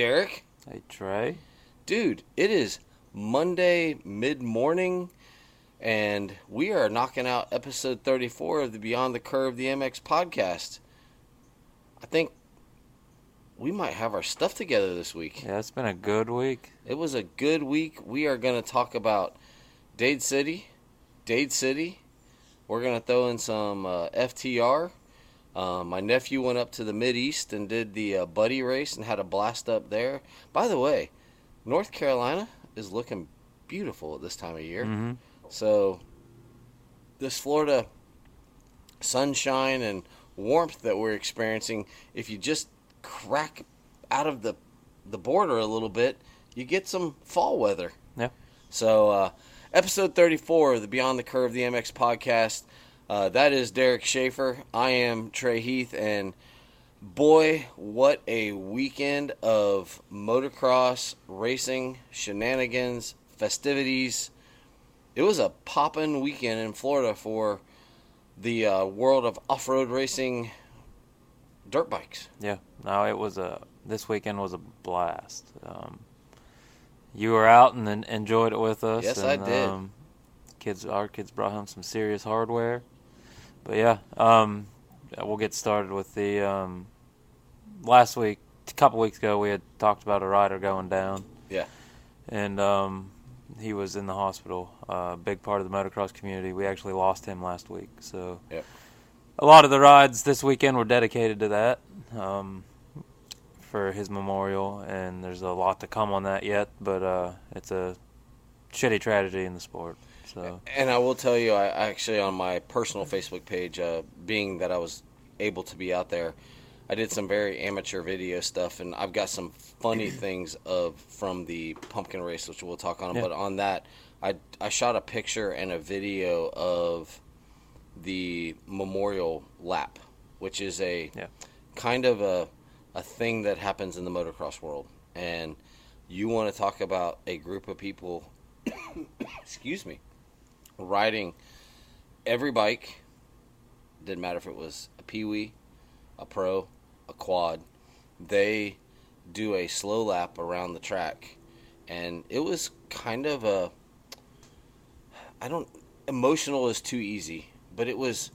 Derek. Hey, Trey. Dude, it is Monday mid morning, and we are knocking out episode 34 of the Beyond the Curve the MX podcast. I think we might have our stuff together this week. Yeah, it's been a good week. It was a good week. We are going to talk about Dade City, Dade City. We're going to throw in some uh, FTR. Uh, my nephew went up to the Mid East and did the uh, buddy race and had a blast up there. By the way, North Carolina is looking beautiful at this time of year. hmm So, this Florida sunshine and warmth that we're experiencing, if you just crack out of the the border a little bit, you get some fall weather. Yeah. So, uh, episode 34 of the Beyond the Curve, the MX podcast. Uh, that is Derek Schaefer. I am Trey Heath, and boy, what a weekend of motocross racing, shenanigans, festivities. It was a poppin' weekend in Florida for the uh, world of off road racing dirt bikes. Yeah. No, it was a. This weekend was a blast. Um, you were out and en- enjoyed it with us. Yes, and, I did. Um, kids, our kids brought home some serious hardware. But yeah, um, we'll get started with the. Um, last week, a couple weeks ago, we had talked about a rider going down. Yeah. And um, he was in the hospital. A uh, big part of the motocross community. We actually lost him last week. So. A lot of the rides this weekend were dedicated to that. Um, for his memorial, and there's a lot to come on that yet. But uh, it's a shitty tragedy in the sport. So And I will tell you, I actually on my personal Facebook page, uh, being that I was able to be out there, I did some very amateur video stuff, and I've got some funny things of from the pumpkin race, which we'll talk on. Yeah. But on that, I I shot a picture and a video of the memorial lap, which is a Yeah. kind of a a thing that happens in the motocross world, and you want to talk about a group of people excuse me, riding every bike. Didn't matter if it was a peewee, a pro, a quad. They do a slow lap around the track, and it was kind of a. I don't. Emotional is too easy, but it was.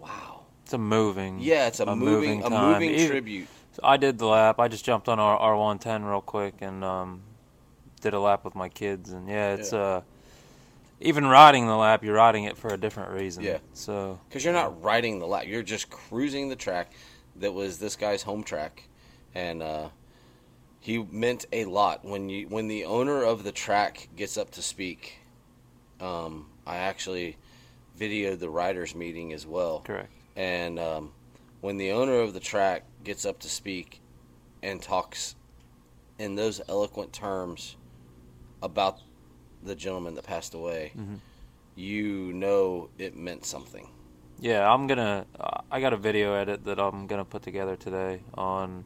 Wow. it's a moving. Yeah, it's a, A moving, moving a moving tribute. So I did the lap. I just jumped on our R110 real quick and um, did a lap with my kids. And yeah, it's Yeah. uh, even riding the lap, you're riding it for a different reason. Yeah. So because you're not riding the lap you're just cruising the track that was this guy's home track and uh, he meant a lot when you when the owner of the track gets up to speak um, i actually videoed the riders meeting as well correct. and um, when the owner of the track gets up to speak and talks in those eloquent terms about the gentleman that passed away Mhm. you know it meant something Yeah, I'm gonna. I got a video edit that I'm gonna put together today on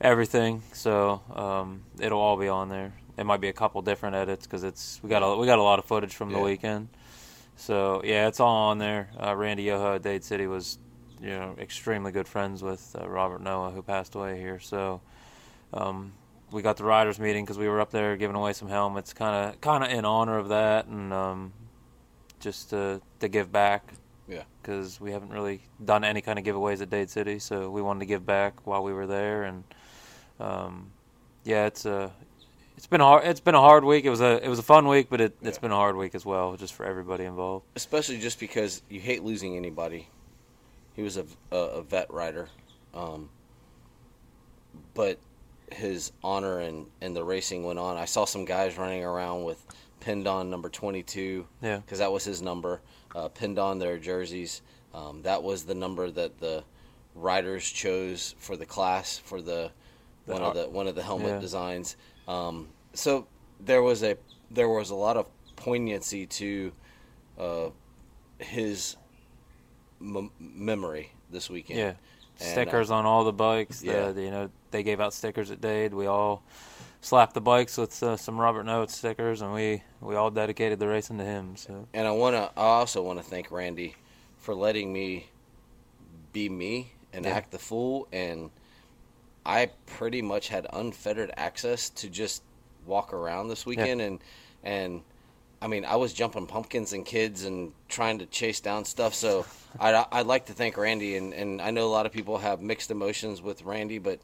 everything, so um, it'll all be on there. It might be a couple different edits because it's we got a we got a lot of footage from the weekend. So yeah, it's all on there. Uh, Randy Yoho at Dade City was, you know, extremely good friends with uh, Robert Noah, who passed away here. So um, we got the riders meeting because we were up there giving away some helmets, kind of kind of in honor of that, and um, just to to give back Yeah. because we haven't really done any kind of giveaways at Dade City, so we wanted to give back while we were there, and um, yeah, it's a it's been a hard it's been a hard week. It was a it was a fun week, but it, it's Yeah. been a hard week as well, just for everybody involved. especially just because you hate losing anybody. He was a, a, a vet rider, um, but his honor and, and the racing went on. I saw some guys running around with pinned on number 22 Yeah. because that was his number, uh, pinned on their jerseys. Um, that was the number that the riders chose for the class for the The one ar- of the one of the helmet Yeah. designs. Um, so there was a there was a lot of poignancy to uh, his mem- memory this weekend. Yeah, And, uh, stickers on all the bikes. yeah. The, the, you know, they gave out stickers at Dade. We all slapped the bikes with uh, some Robert Noah stickers, and we we all dedicated the racing to him. So And I want to. I also want to thank Randy for letting me be me and Yeah. act the fool and I pretty much had unfettered access to just walk around this weekend and and I mean I was jumping pumpkins and kids and trying to chase down stuff. So I'd, I'd like to thank Randy and and I know a lot of people have mixed emotions with Randy, but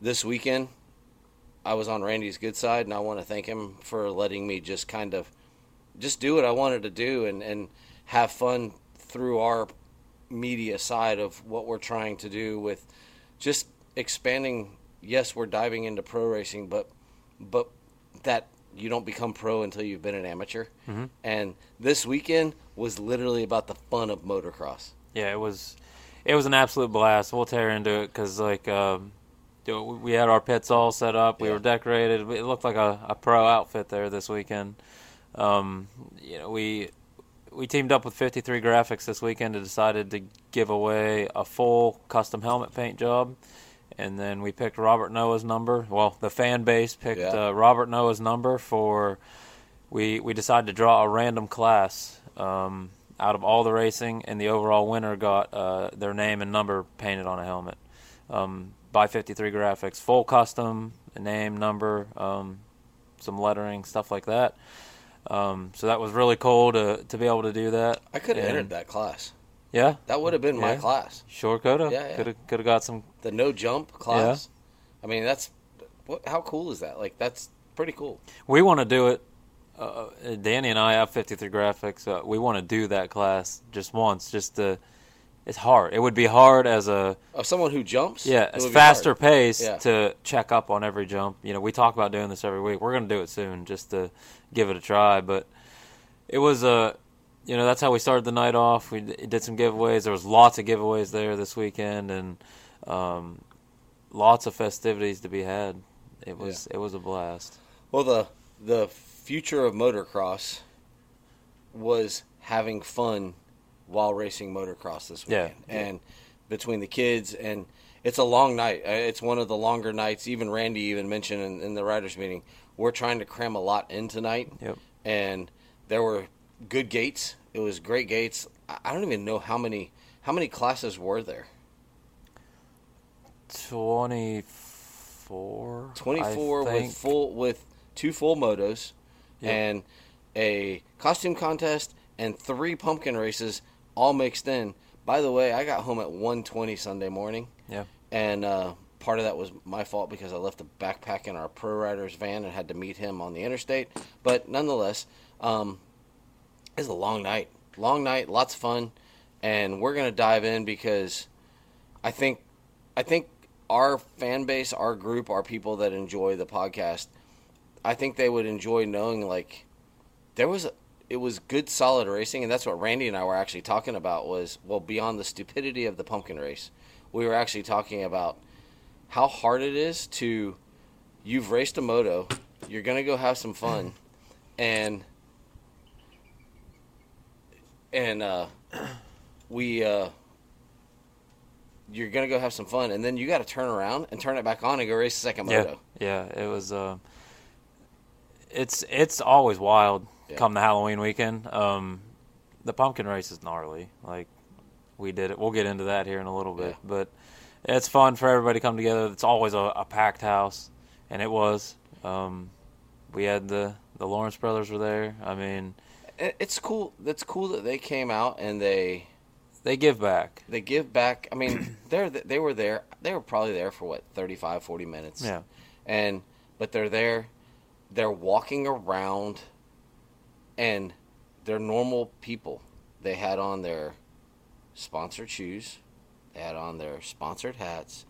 this weekend I was on Randy's good side and I want to thank him for letting me just kind of just do what I wanted to do and and have fun through our media side of what we're trying to do with just expanding yes we're diving into pro racing but but that you don't become pro until you've been an amateur Mm-hmm. and this weekend was literally about the fun of motocross Yeah, it was it was an absolute blast. We'll tear into it because like um, we had our pits all set up. We Yeah. were decorated. It looked like a, a pro outfit there this weekend. Um, you know, we we teamed up with 53 Graphics this weekend and decided to give away a full custom helmet paint job. And then we picked Robert Noah's number. Well, the fan base picked Yeah. uh, Robert Noah's number for. We we decided to draw a random class um, out of all the racing, and the overall winner got uh, their name and number painted on a helmet um, by 53 Graphics, full custom, name, number, um, some lettering, stuff like that. Um, so that was really cool to to be able to do that. i could have entered that class Yeah, that would have been my class sure could have. Yeah, yeah. Could have could have got some. the no jump class i mean that's what how cool is that like that's pretty cool We want to do it. Uh, Danny and I have 53 Graphics. Uh, we want to do that class just once, just to. It's hard. It would be hard as a of someone who jumps Yeah, it it's would be faster hard. pace Yeah. to check up on every jump. You know, we talk about doing this every week. We're going to do it soon just to give it a try. But it was a, you know, that's how we started the night off. We did some giveaways. There was lots of giveaways there this weekend, and um, lots of festivities to be had. It was it was a blast. Well, the the future of motocross was having fun while racing motocross this weekend, yeah. and between the kids and it's a long night. Uh, It's one of the longer nights. Even Randy even mentioned in, in the riders meeting, we're trying to cram a lot in tonight, Yep. and there were good gates. It was great gates. I don't even know how many how many classes were there. Twenty four. 24 with full with two full motos Yep. and a costume contest and three pumpkin races all mixed in. By the way, I got home at 1:20 Sunday morning. Yeah. And uh, part of that was my fault because I left a backpack in our pro riders van and had to meet him on the interstate. But nonetheless, um, it was a long night. Long night, lots of fun, and we're gonna dive in because I think I think our fan base, our group, our people that enjoy the podcast, I think they would enjoy knowing like there was a, it was good solid racing and that's what Randy and I were actually talking about was well beyond the stupidity of the pumpkin race. We were actually talking about how hard it is to you've raced a moto, you're going to go have some fun and and uh we uh you're gonna go have some fun, and then you got to turn around and turn it back on and go race the second Yeah, moto. yeah, it was. Uh, it's it's always wild Yeah. come the Halloween weekend. Um, the pumpkin race is gnarly. Like we did it. We'll get into that here in a little bit, Yeah. but it's fun for everybody to come together. It's always a, a packed house, and it was. Um, we had the the Lawrence brothers were there. I mean, It's cool. That's cool that they came out and they they give back. they give back. I mean, they're they were there. They were probably there for what 35, 40 minutes. Yeah, and but they're there they're walking around and they're normal people. They had on their sponsored shoes. They had on their sponsored hats.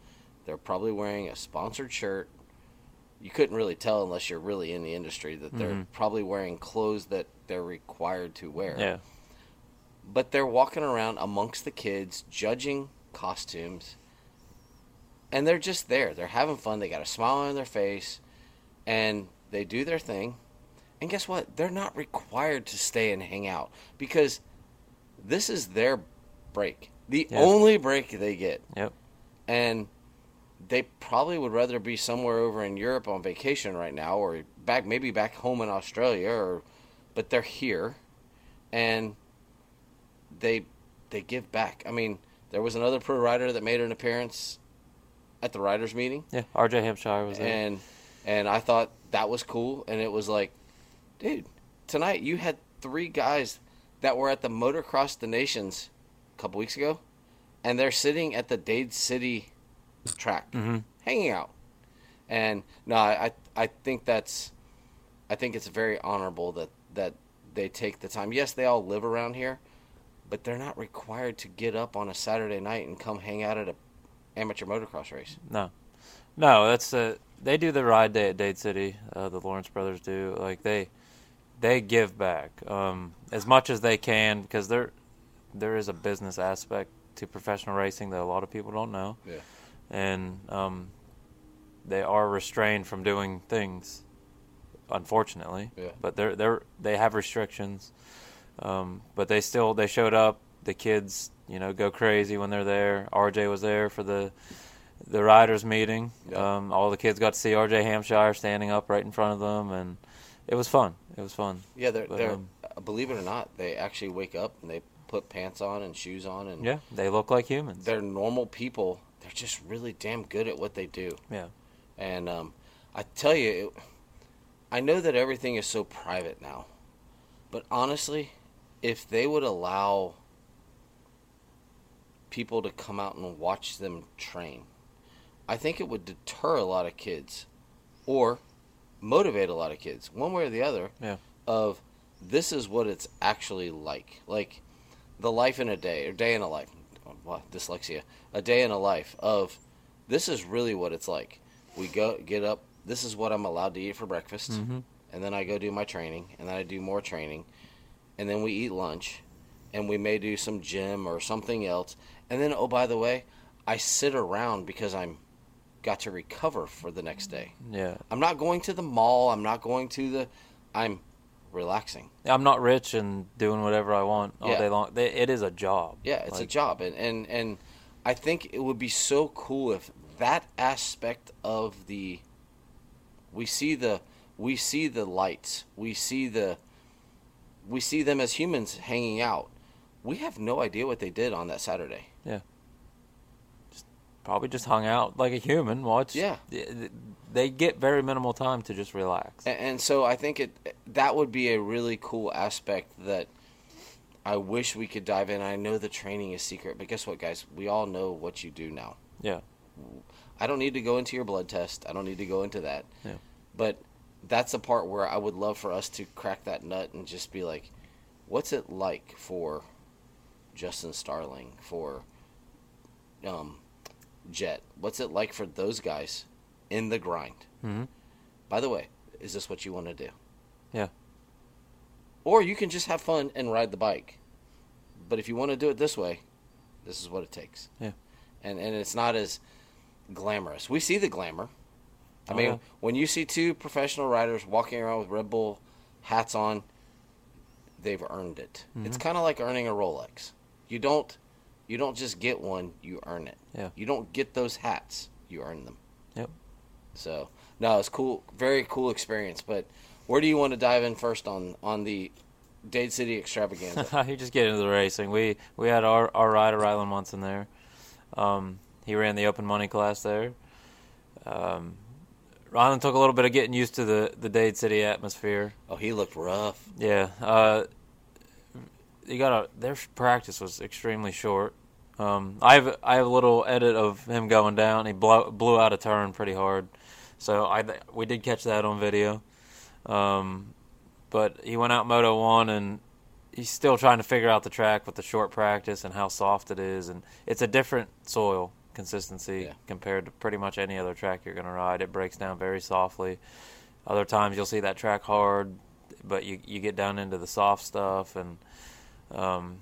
They're probably wearing a sponsored shirt. You couldn't really tell unless you're really in the industry that they're Mhm. probably wearing clothes that they're required to wear. Yeah, but they're walking around amongst the kids judging costumes. And they're just there. They're having fun. They got a smile on their face. And they do their thing and guess what they're not required to stay and hang out because this is their break the Yeah. only break they get Yep. and they probably would rather be somewhere over in Europe on vacation right now or back maybe back home in Australia or but they're here and they they give back. I mean, there was another pro rider that made an appearance at the riders meeting, Yeah, R.J. Hampshire was there. and and I thought that was cool. And it was like, dude, tonight you had three guys that were at the Motocross the Nations a couple weeks ago, and they're sitting at the Dade City track, Mhm. hanging out. And no, I I think that's, I think it's very honorable that that they take the time. Yes, they all live around here, but they're not required to get up on a Saturday night and come hang out at a amateur motocross race. No, no, that's uh, they do the ride day at Dade City. Uh, the Lawrence brothers do. Like they, they give back um, as much as they can because there, there is a business aspect to professional racing that a lot of people don't know. Yeah. and um, they are restrained from doing things, unfortunately. Yeah. But they're they're they have restrictions, um, but they still they showed up. The kids, you know, go crazy when they're there. RJ was there for the the riders meeting. Yeah. Um, all the kids got to see RJ Hampshire standing up right in front of them, and it was fun. It was fun. Yeah, they're, But, they're um, believe it or not, they actually wake up and they put pants on and shoes on and Yeah, they look like humans. they're normal people. They're just really damn good at what they do. Yeah. And um, I tell you, it, I know that everything is so private now, but honestly, if they would allow people to come out and watch them train, I think it would deter a lot of kids or motivate a lot of kids, one way or the other, Yeah. of this is what it's actually like. Like the life in a day, or day in a life. Wow, dyslexia. A day in a life of this is really what it's like. We go get up. This is what I'm allowed to eat for breakfast, Mhm. and then I go do my training, and then I do more training, and then we eat lunch, and we may do some gym or something else, and then oh by the way, I sit around because I'm got to recover for the next day. Yeah. I'm not going to the mall. I'm not going to the. I'm relaxing. I'm not rich and doing whatever I want all Yeah. day long. It is a job. Yeah, it's a job, and and and I think it would be so cool if that aspect of the. We see the we see the lights. We see the. We see them as humans hanging out. We have no idea what they did on that Saturday. Probably just hung out like a human. Watch. Yeah. They get very minimal time to just relax. And, and so I think it that would be a really cool aspect that I wish we could dive in. I know the training is secret, but guess what, guys? We all know what you do now. Yeah. I don't need to go into your blood test. I don't need to go into that. Yeah. But that's the part where I would love for us to crack that nut and just be like, what's it like for Justin Starling, for um, Jett? What's it like for those guys in the grind? hmm By the way, is this what you want to do? Yeah. Or you can just have fun and ride the bike. But if you want to do it this way, this is what it takes. Yeah. And and it's not as glamorous. We see the glamour. I Oh, mean, yeah. when you see two professional riders walking around with Red Bull hats on, they've earned it. It's Mm-hmm. kind of like earning a Rolex. You don't you don't just get one, you earn it. Yeah. You don't get those hats, you earn them. Yep. So, no, it's cool, very cool experience, but where do you want to dive in first on on the Dade City extravaganza? you just get into the racing. We we had our our rider Rylan Munson there. Um, he ran the open money class there. Um, Rylan took a little bit of getting used to the the Dade City atmosphere. oh, he looked rough. Yeah. Uh, you gotta. Their practice was extremely short. Um, I have I have a little edit of him going down. He blew blew out a turn pretty hard, so I we did catch that on video. Um, but he went out Moto one and he's still trying to figure out the track with the short practice and how soft it is, and it's a different soil consistency Yeah. compared to pretty much any other track you're gonna ride. It breaks down very softly. Other times you'll see that track hard, but you you get down into the soft stuff and um,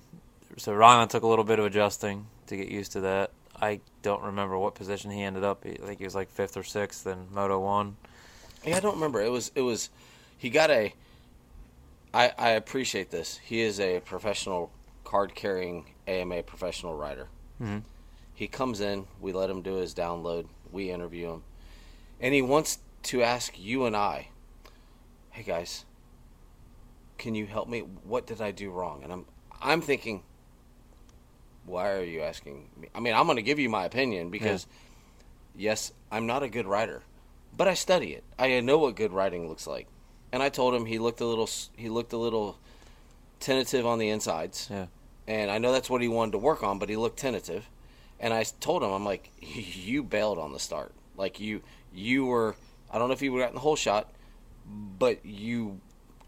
so Rylan took a little bit of adjusting to get used to that. I don't remember what position he ended up. I think he was like fifth or sixth in Moto One. Yeah, I don't remember. It was it was he got a. I I appreciate this. He is a professional card carrying AMA professional rider. Mhm. He comes in. We let him do his download. We interview him, and he wants to ask you and I, "Hey guys, can you help me? What did I do wrong?" And I'm I'm thinking, why are you asking me? I mean, I'm going to give you my opinion because yes, I'm not a good writer, but I study it. I know what good writing looks like. And I told him he looked a little he looked a little tentative on the insides. Yeah. And I know that's what he wanted to work on, but he looked tentative. And I told him, I'm like, you bailed on the start. Like you you were I don't know if you would have gotten the whole shot, but you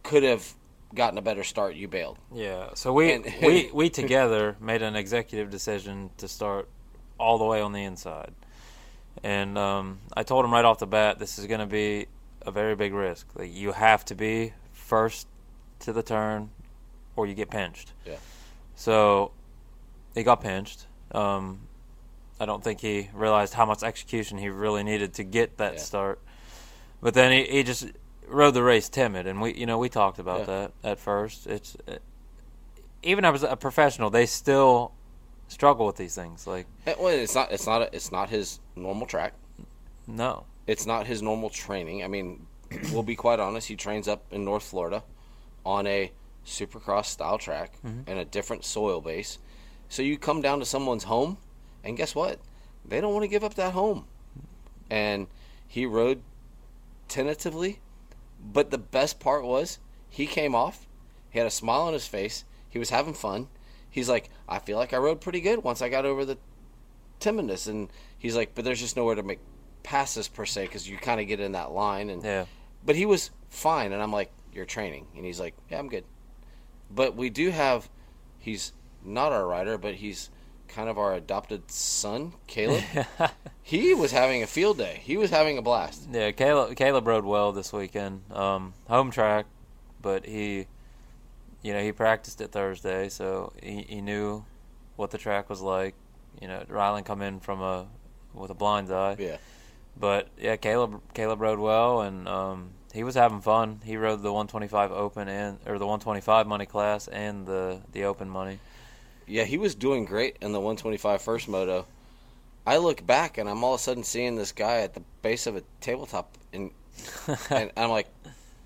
could have gotten a better start. You bailed. Yeah. So we And- we we together made an executive decision to start all the way on the inside, and um, I told him right off the bat, this is going to be a very big risk. Like you have to be first to the turn, or you get pinched. Yeah. So he got pinched. Um, I don't think he realized how much execution he really needed to get that Yeah. start. But then he, he just rode the race timid, and we you know we talked about Yeah. that at first. It's uh, even as a professional, they still struggle with these things. Like Eh, Well, it's not it's not a, it's not his normal track. no, It's not his normal training. I mean, we'll be quite honest. He trains up in North Florida on a supercross style track and a different soil base. So you come down to someone's home, and guess what? They don't want to give up that home. And he rode tentatively, but the best part was he came off. He had a smile on his face. He was having fun. He's like, I feel like I rode pretty good once I got over the timidness. And he's like, but there's just nowhere to make passes per se because you kind of get in that line. And yeah, but he was fine, and I'm like, "You're training," and he's like, "Yeah, I'm good." But we do have, he's not our rider, but he's kind of our adopted son, Caleb. he was having a field day. He was having a blast. yeah. Caleb Caleb rode well this weekend. Um, home track, but he, you know, he practiced it Thursday, so he, he knew what the track was like. You know, Rylan come in from a with a blind eye. Yeah, But yeah, Caleb Caleb rode well, and um, he was having fun. He rode the 125 Open and or the 125 money class and the the Open money. Yeah, he was doing great in the 125 first moto. I look back and I'm all of a sudden seeing this guy at the base of a tabletop, and and I'm like,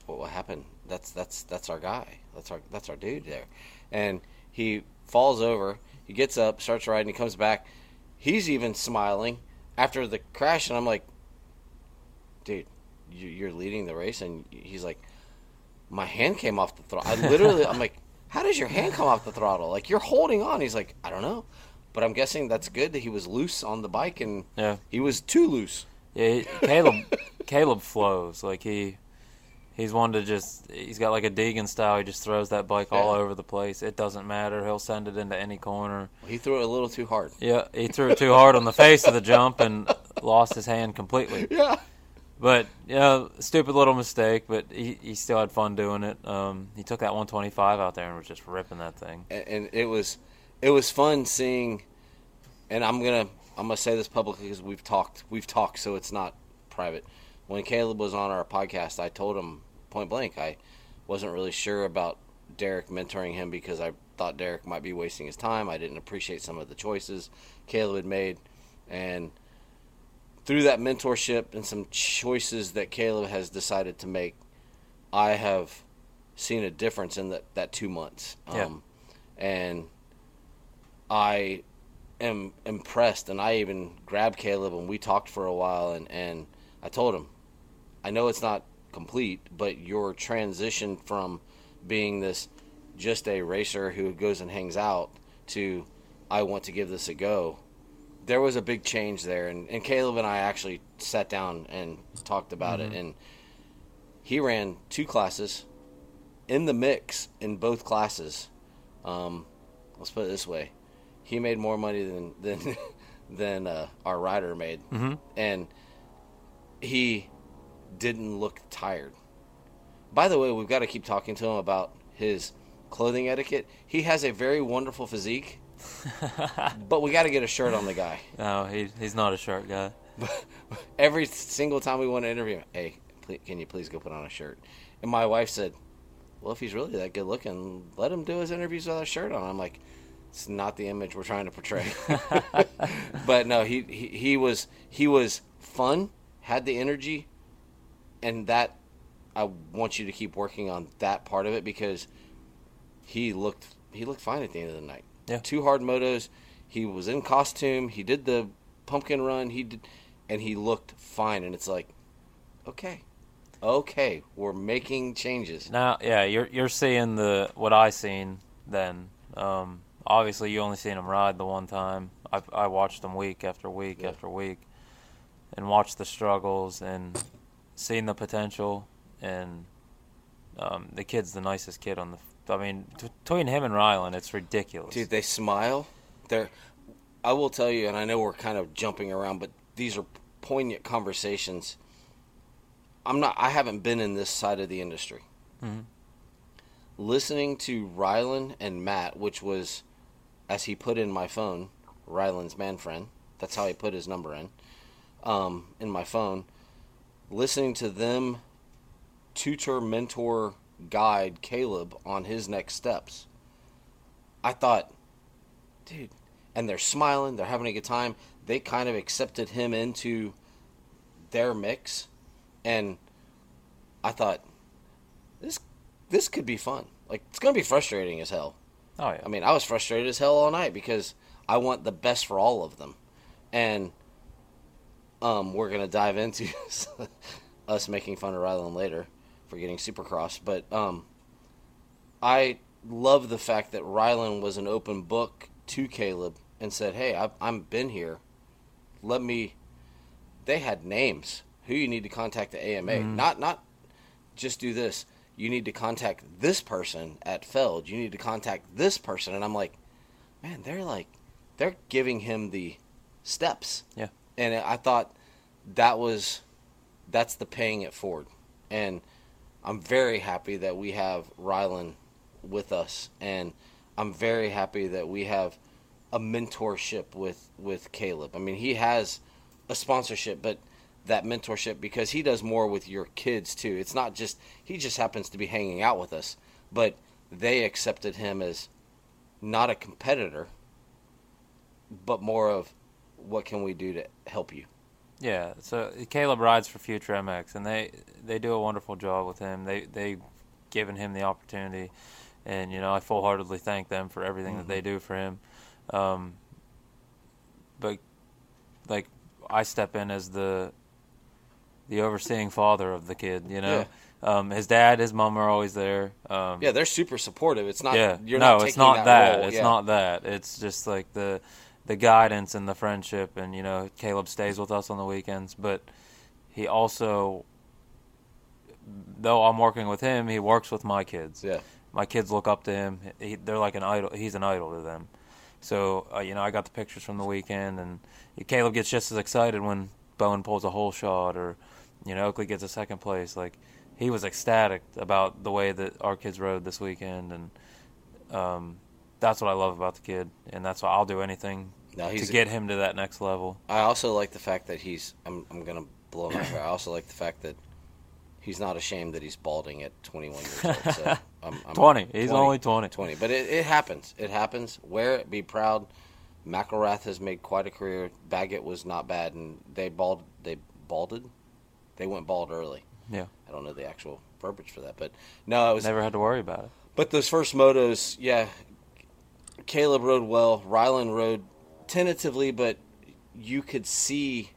well, what happened? That's that's that's our guy. That's our that's our dude there. And he falls over. He gets up, starts riding. He comes back. He's even smiling after the crash, and I'm like, dude, you- you're leading the race, and he's like, my hand came off the throttle. I literally, I'm like, how does your hand come off the throttle? Like you're holding on. He's like, I don't know, but I'm guessing that's good that he was loose on the bike, and Yeah, he was too loose. yeah. He, Caleb Caleb flows like he he's one to just he's got like a Deegan style. He just throws that bike all over the place. It doesn't matter. He'll send it into any corner. He threw it a little too hard. Yeah, he threw it too hard on the face of the jump and lost his hand completely. Yeah. But know, stupid little mistake. But he, he still had fun doing it. Um, he took that 125 out there and was just ripping that thing. and, and it was it was fun seeing and i'm gonna i'm gonna say this publicly because we've talked we've talked so it's not private when caleb was on our podcast i told him point blank i wasn't really sure about derek mentoring him because i thought derek might be wasting his time i didn't appreciate some of the choices caleb had made and through that mentorship and some choices that caleb has decided to make i have seen a difference in that, that two months Yeah. um, and I am impressed. And I even grabbed Caleb and we talked for a while. And, and I told him, I know it's not complete, but your transition from being this just a racer who goes and hangs out to I want to give this a go. There was a big change there, and, and Caleb and I actually sat down and talked about it. And he ran two classes in the mix in both classes. Um, let's put it this way: he made more money than than than uh, our rider made, Mhm. and he didn't look tired. By the way, we've got to keep talking to him about his clothing etiquette. He has a very wonderful physique, but we got to get a shirt on the guy. no, he, he's not a shirt guy. Every single time we want to interview him, hey, please, can you please go put on a shirt? And my wife said, well, if he's really that good looking, let him do his interviews without a shirt on. I'm like, it's not the image we're trying to portray. but no, he, he he was he was fun, had the energy, and that I want you to keep working on that part of it because he looked he looked fine at the end of the night. Yeah. Two hard motos. He was in costume. He did the pumpkin run. He did, and he looked fine. And it's like, okay, okay, we're making changes. Now, yeah, you're you're seeing the what I seen then. Um, obviously, you only seen him ride the one time. I I watched him week after week Yeah. after week, and watched the struggles and seen the potential. And um, the kid's the nicest kid on the. I mean, between him and Rylan, it's ridiculous. Dude, they smile. They're. I will tell you, and I know we're kind of jumping around, but these are poignant conversations. I'm not. I haven't been in this side of the industry. Mm-hmm. Listening to Rylan and Matt, which was, as he put in my phone, Rylan's man friend. That's how he put his number in, um, in my phone. Listening to them, tutor, mentor, guide Caleb on his next steps. I thought, dude, and they're smiling, they're having a good time. They kind of accepted him into their mix, and I thought, this this could be fun. Like it's gonna be frustrating as hell. oh yeah, I mean, I was frustrated as hell all night because I want the best for all of them, and um, we're gonna dive into us making fun of Rylan later for getting Supercross, but um, I love the fact that Rylan was an open book to Caleb and said, "Hey, I've I'm been here. Let me." They had names. Who you need to contact the AMA? Not not just do this. You need to contact this person at Feld. You need to contact this person, and I'm like, man, they're like, they're giving him the steps. Yeah. And I thought that was, that's the paying it forward, and I'm very happy that we have Rylan with us, and I'm very happy that we have a mentorship with with Caleb. I mean, he has a sponsorship, but that mentorship because he does more with your kids too. It's not just he just happens to be hanging out with us, but they accepted him as not a competitor, but more of what can we do to help you. Yeah, so Caleb rides for Future MX, and they they do a wonderful job with him. They they given him the opportunity, and you know I full heartedly thank them for everything that they do for him. Um, but like I step in as the the overseeing father of the kid. You know, um, his dad, his mom are always there. Um, Yeah, they're super supportive. It's not yeah, you're no, not it's not that. role. It's Yeah. not that. It's just like the the guidance and the friendship, and you know, Caleb stays with us on the weekends, but he also, though I'm working with him, he works with my kids. Yeah. My kids look up to him. He, they're like an idol. He's an idol to them. So uh, you know, I got the pictures from the weekend, and Caleb gets just as excited when Bowen pulls a hole shot, or you know, Oakley gets a second place. Like he was ecstatic about the way that our kids rode this weekend, and um, that's what I love about the kid, and that's why I'll do anything No, to get him to that next level. I also like the fact that he's. I'm. I'm gonna blow my hair. I also like the fact that he's not ashamed that he's balding at 21 years old. So I'm, I'm 20. He's only 20. 20. But it, it happens. It happens. Wear it. Be proud. McElrath has made quite a career. Baggett was not bad, and they bald. They balded. They went bald early. Yeah. I don't know the actual verbiage for that, but no, I was Never had to worry about it. but those first motos, yeah, Caleb rode well. Rylan rode tentatively, but you could see,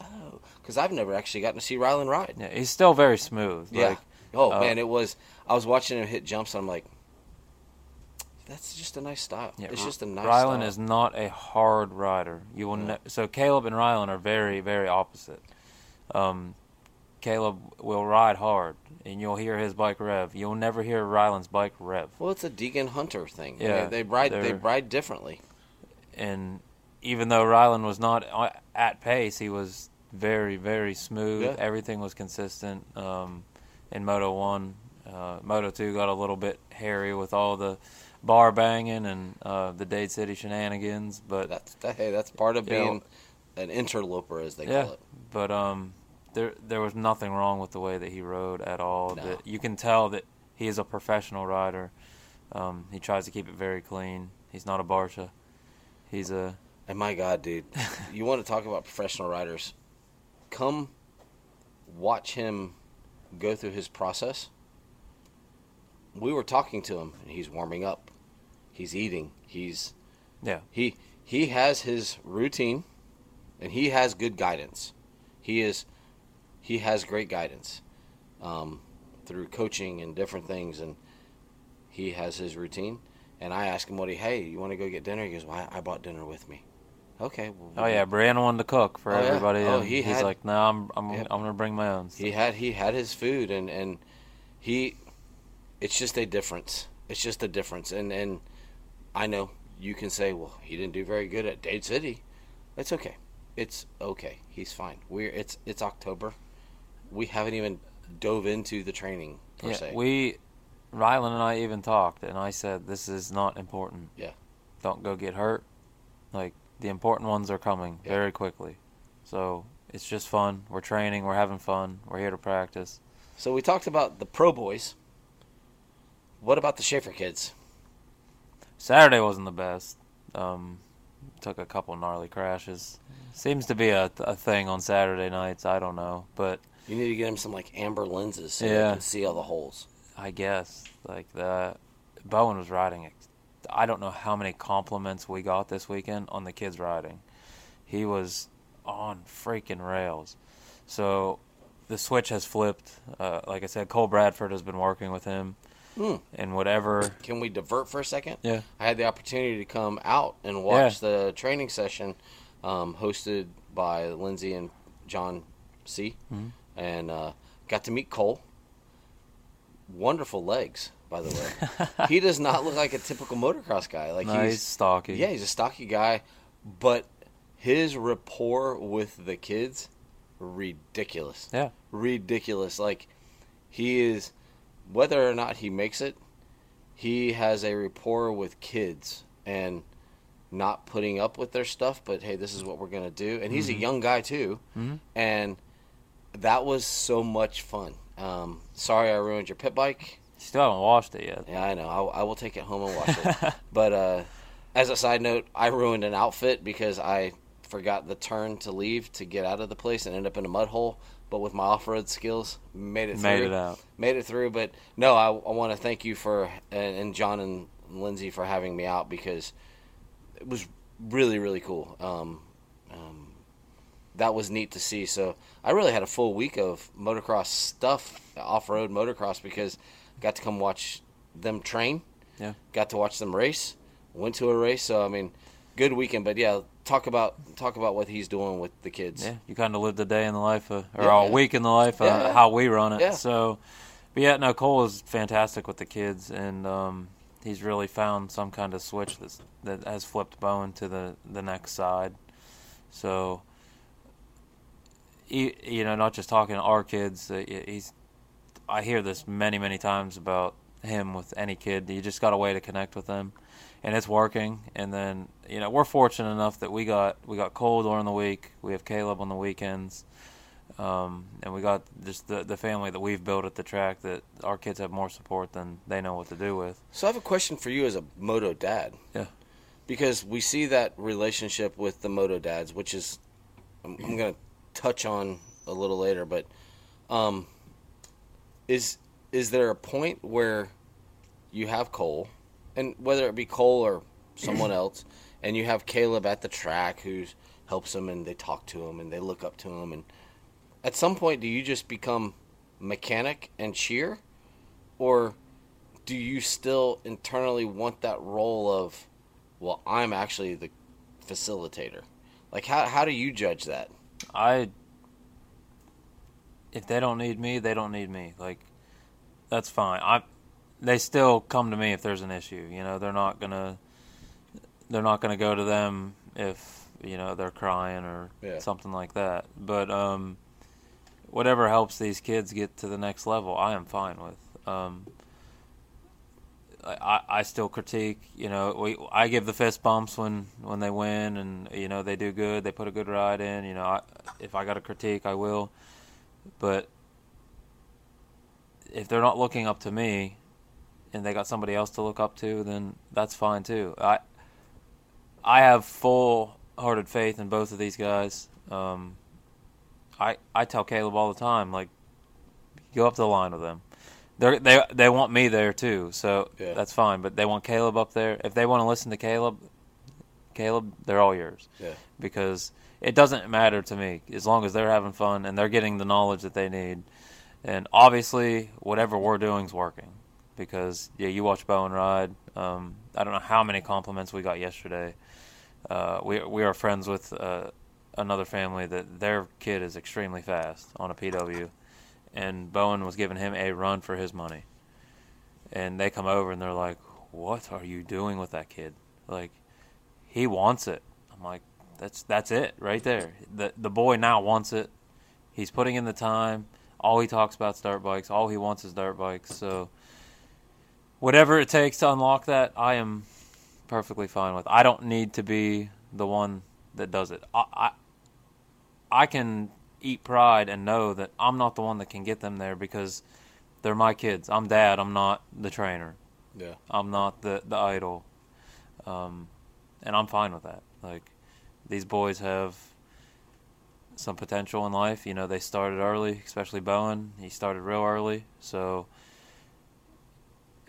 oh, because I've never actually gotten to see Rylan ride. Yeah, he's still very smooth. Yeah. Like, oh uh, man, it was. I was watching him hit jumps. And I'm like, that's just a nice style. Yeah, it's just a nice. Rylan style. is not a hard rider. You will ne- so Caleb and Rylan are very very opposite. Um, Caleb will ride hard, and you'll hear his bike rev. You'll never hear Rylan's bike rev. Well, it's a Deegan Hunter thing. Yeah, mean, they ride. They ride differently. And even though Rylan was not at pace, he was very very smooth. Yeah. Everything was consistent. Um, in Moto One, uh, Moto Two got a little bit hairy with all the bar banging and uh, the Dade City shenanigans, but That's that, hey, that's part of being an interloper, as they Yeah. call it. but um, there there was nothing wrong with the way that he rode at all. No. That you can tell that he is a professional rider. Um, he tries to keep it very clean. He's not a Barcia. He's a And my God, dude, you want to talk about professional riders? Come watch him go through his process. We were talking to him, and he's warming up. He's eating. He's yeah he he has his routine, and he has good guidance. He is he has great guidance um, through coaching and different things, and he has his routine. And I ask him what he, hey, you want to go get dinner? He goes, well, I, I brought dinner with me. Okay. Well, Oh yeah, Brianna wanted to cook for Oh, yeah. everybody. Oh, and he he's had- like, no, I'm I'm Yep. I'm gonna bring my own. He had he had his food, and and he, it's just a difference. It's just a difference, and and I know you can say, well, he didn't do very good at Dade City. It's okay. It's okay. He's fine. We're it's it's October. We haven't even dove into the training per yeah, se. we, Rylan and I even talked, and I said, this is not important. Yeah. Don't go get hurt. Like the important ones are coming Yeah. very quickly. So it's just fun. We're training. We're having fun. We're here to practice. so we talked about the pro boys. What about the Schaefer kids? Saturday wasn't the best. Um, took a couple gnarly crashes. Seems to be a, a thing on Saturday nights. I don't know, but You need to get him some like amber lenses so Yeah. can see all the holes. I guess like the Bowen was riding. I don't know how many compliments we got this weekend on the kids riding. He was on freaking rails. So the switch has flipped. Uh, like I said, Cole Bradford has been working with him, Hmm. and whatever. Can we divert for a second? Yeah. I had the opportunity to come out and watch the training session um, hosted by Lindsay and John C. Mhm. And uh, got to meet Cole. Wonderful legs, by the way. he does not look like a typical motocross guy. Like nice, he's stocky. yeah, he's a stocky guy, but his rapport with the kids, ridiculous. Yeah. ridiculous. Like he is, whether or not he makes it, he has a rapport with kids and not putting up with their stuff. But hey, this is what we're gonna do. And he's a young guy too, Mhm. and that was so much fun. Um, sorry, I ruined your pit bike. Still haven't washed it yet. Yeah, I know. I, I will take it home and wash it. But uh, as a side note, I ruined an outfit because I forgot the turn to leave to get out of the place and end up in a mud hole. But with my off-road skills, made it Made through. it out. Made it through. But no, I, I want to thank you for and, and John and Lindsay for having me out because it was really really cool. Um, um, that was neat to see. So I really had a full week of motocross stuff, off-road motocross, because I got to come watch them train. Yeah. Got to watch them race. Went to a race. So I mean, good weekend. But yeah, talk about talk about what he's doing with the kids. Yeah, you kind of lived a day in the life, of, or Yeah. a week in the life of Yeah, yeah. how we run it. Yeah. So, but yeah, no, Cole is fantastic with the kids, and um, he's really found some kind of switch that's, that has flipped Bowen to the the next side. So, you know, not just talking to our kids, uh, he's. I hear this many, many times about him with any kid. You just got a way to connect with them, and it's working. And then you know we're fortunate enough that we got we got Cole during the week. We have Caleb on the weekends, um, and we got just the the family that we've built at the track. That our kids have more support than they know what to do with. So I have a question for you as a moto dad. Yeah. Because we see that relationship with the moto dads, which is I'm, I'm going to touch on a little later, but um, is is there a point where you have Cole, and whether it be Cole or someone else, and you have Caleb at the track who helps him and they talk to him and they look up to him, and at some point, do you just become mechanic and cheer, or do you still internally want that role of, well, I'm actually the facilitator? Like, how, how do you judge that? I if they don't need me, they don't need me. Like that's fine. I they still come to me if there's an issue. You know, they're not gonna they're not gonna go to them if you know they're crying or Yeah. something like that. But um, whatever helps these kids get to the next level, I am fine with. Um, I, I still critique. You know, we I give the fist bumps when when they win, and you know they do good. They put a good ride in. You know, I, if I got to critique, I will. But if they're not looking up to me, and they got somebody else to look up to, then that's fine too. I I have full hearted faith in both of these guys. Um, I I tell Caleb all the time, like, go up the line with them. They they they want me there too, so Yeah. that's fine. But they want Caleb up there. If they want to listen to Caleb, Caleb, they're all yours. Yeah. Because it doesn't matter to me as long as they're having fun and they're getting the knowledge that they need. And obviously, whatever we're doing is working because yeah, you watch Bowen ride. Um, I don't know how many compliments we got yesterday. Uh, we we are friends with uh, another family that their kid is extremely fast on a PW, and Bowen was giving him a run for his money. And they come over and they're like, "What are you doing with that kid? Like, he wants it." I'm like, "That's that's it right there. The the boy now wants it. He's putting in the time. All he talks about is dirt bikes. All he wants is dirt bikes. So." Whatever it takes to unlock that, I am perfectly fine with. I don't need to be the one that does it. I, I, I can eat pride and know that I'm not the one that can get them there because they're my kids. I'm dad. I'm not the trainer. Yeah. I'm not the the idol. Um, and I'm fine with that. Like these boys have some potential in life. You know, they started early, especially Bowen. He started real early, so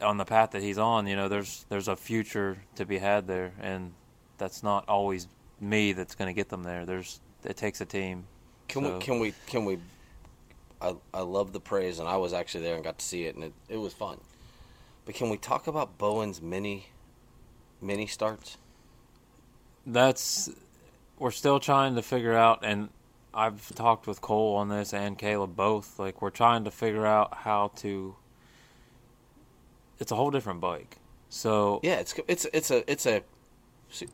on the path that he's on, you know, there's there's a future to be had there, and that's not always me that's going to get them there. There's it takes a team. Can So- we? Can we? Can we? I I love the praise, and I was actually there and got to see it, and it, it was fun. But can we talk about Bowen's mini, mini starts? That's we're still trying to figure out, and I've talked with Cole on this and Caleb both. Like we're trying to figure out how to. It's a whole different bike, so Yeah, it's it's it's a it's a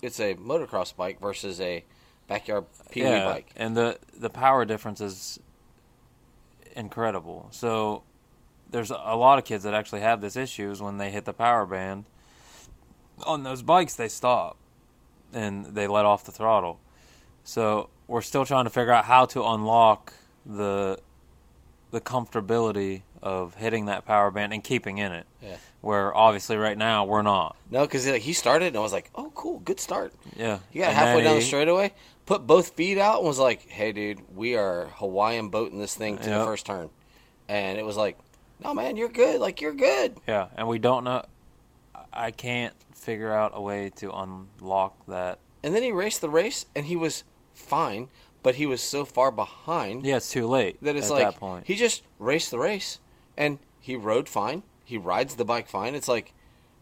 it's a motocross bike versus a backyard peewee yeah, bike. and the the power difference is incredible. So there's a lot of kids that actually have this issue is when they hit the power band on those bikes they stop and they let off the throttle. So we're still trying to figure out how to unlock the the comfortability of hitting that power band and keeping in it. Yeah. Where obviously right now we're not. No, because he started, and I was like, "Oh, cool, good start." Yeah. He got And halfway down the straightaway, put both feet out, and was like, "Hey, dude, we are Hawaiian boating this thing to the first turn," and it was like, "No, man, you're good. Like you're good." Yeah, and we don't know. I can't figure out a way to unlock that. And then he raced the race, and he was fine, but he was so far behind Yeah, it's too late. that it's at like that point. he just raced the race, and he rode fine. He rides the bike fine. It's like,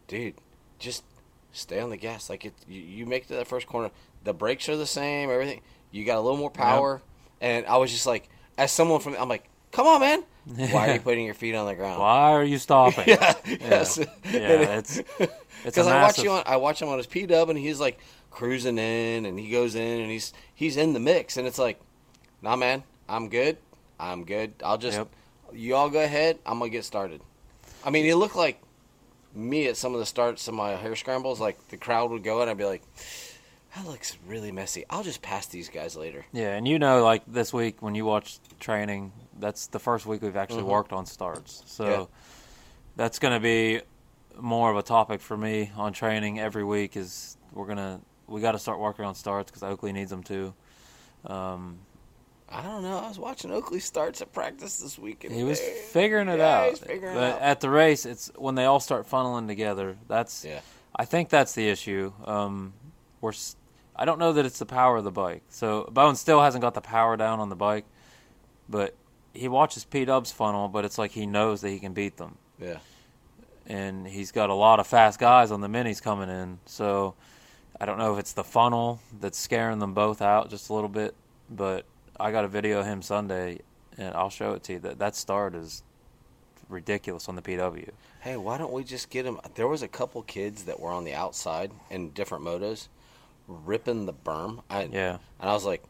dude, just stay on the gas. Like it, you, you make it to that first corner. The brakes are the same. Everything. You got a little more power. And I was just like, as someone from, I'm like, come on, man. Why are you putting your feet on the ground? Why are you stopping? Yeah, yes. Yeah, it's because I watch you on, I watch him on his P Dub, and he's like cruising in, and he goes in, and he's he's in the mix, and it's like, nah, man, I'm good, I'm good. I'll just Yep. you all go ahead. I'm gonna get started. I mean, it looked like me at some of the starts of my hare scrambles. Like the crowd would go, and I'd be like, that looks really messy. I'll just pass these guys later. yeah, and you know, like this week when you watch training, that's the first week we've actually Mhm. worked on starts. So Yeah. that's going to be more of a topic for me on training every week. Is we're gonna we got to start working on starts because Oakley needs them too. Um, I don't know. I was watching Oakley starts at practice this week. And He was figuring it yeah, out. Figuring but it out. at the race, it's when they all start funneling together. That's Yeah. I think that's the issue. Um, we're I don't know that it's the power of the bike. So Bowen still hasn't got the power down on the bike, but he watches P Dubs funnel, but it's like he knows that he can beat them, Yeah. and he's got a lot of fast guys on the minis coming in. So I don't know if it's the funnel that's scaring them both out just a little bit, but I got a video of him Sunday, and I'll show it to you. That that start is ridiculous on the PW. Hey, why don't we just get him? There was a couple kids that were on the outside in different motos, ripping the berm. I, Yeah. and I was like,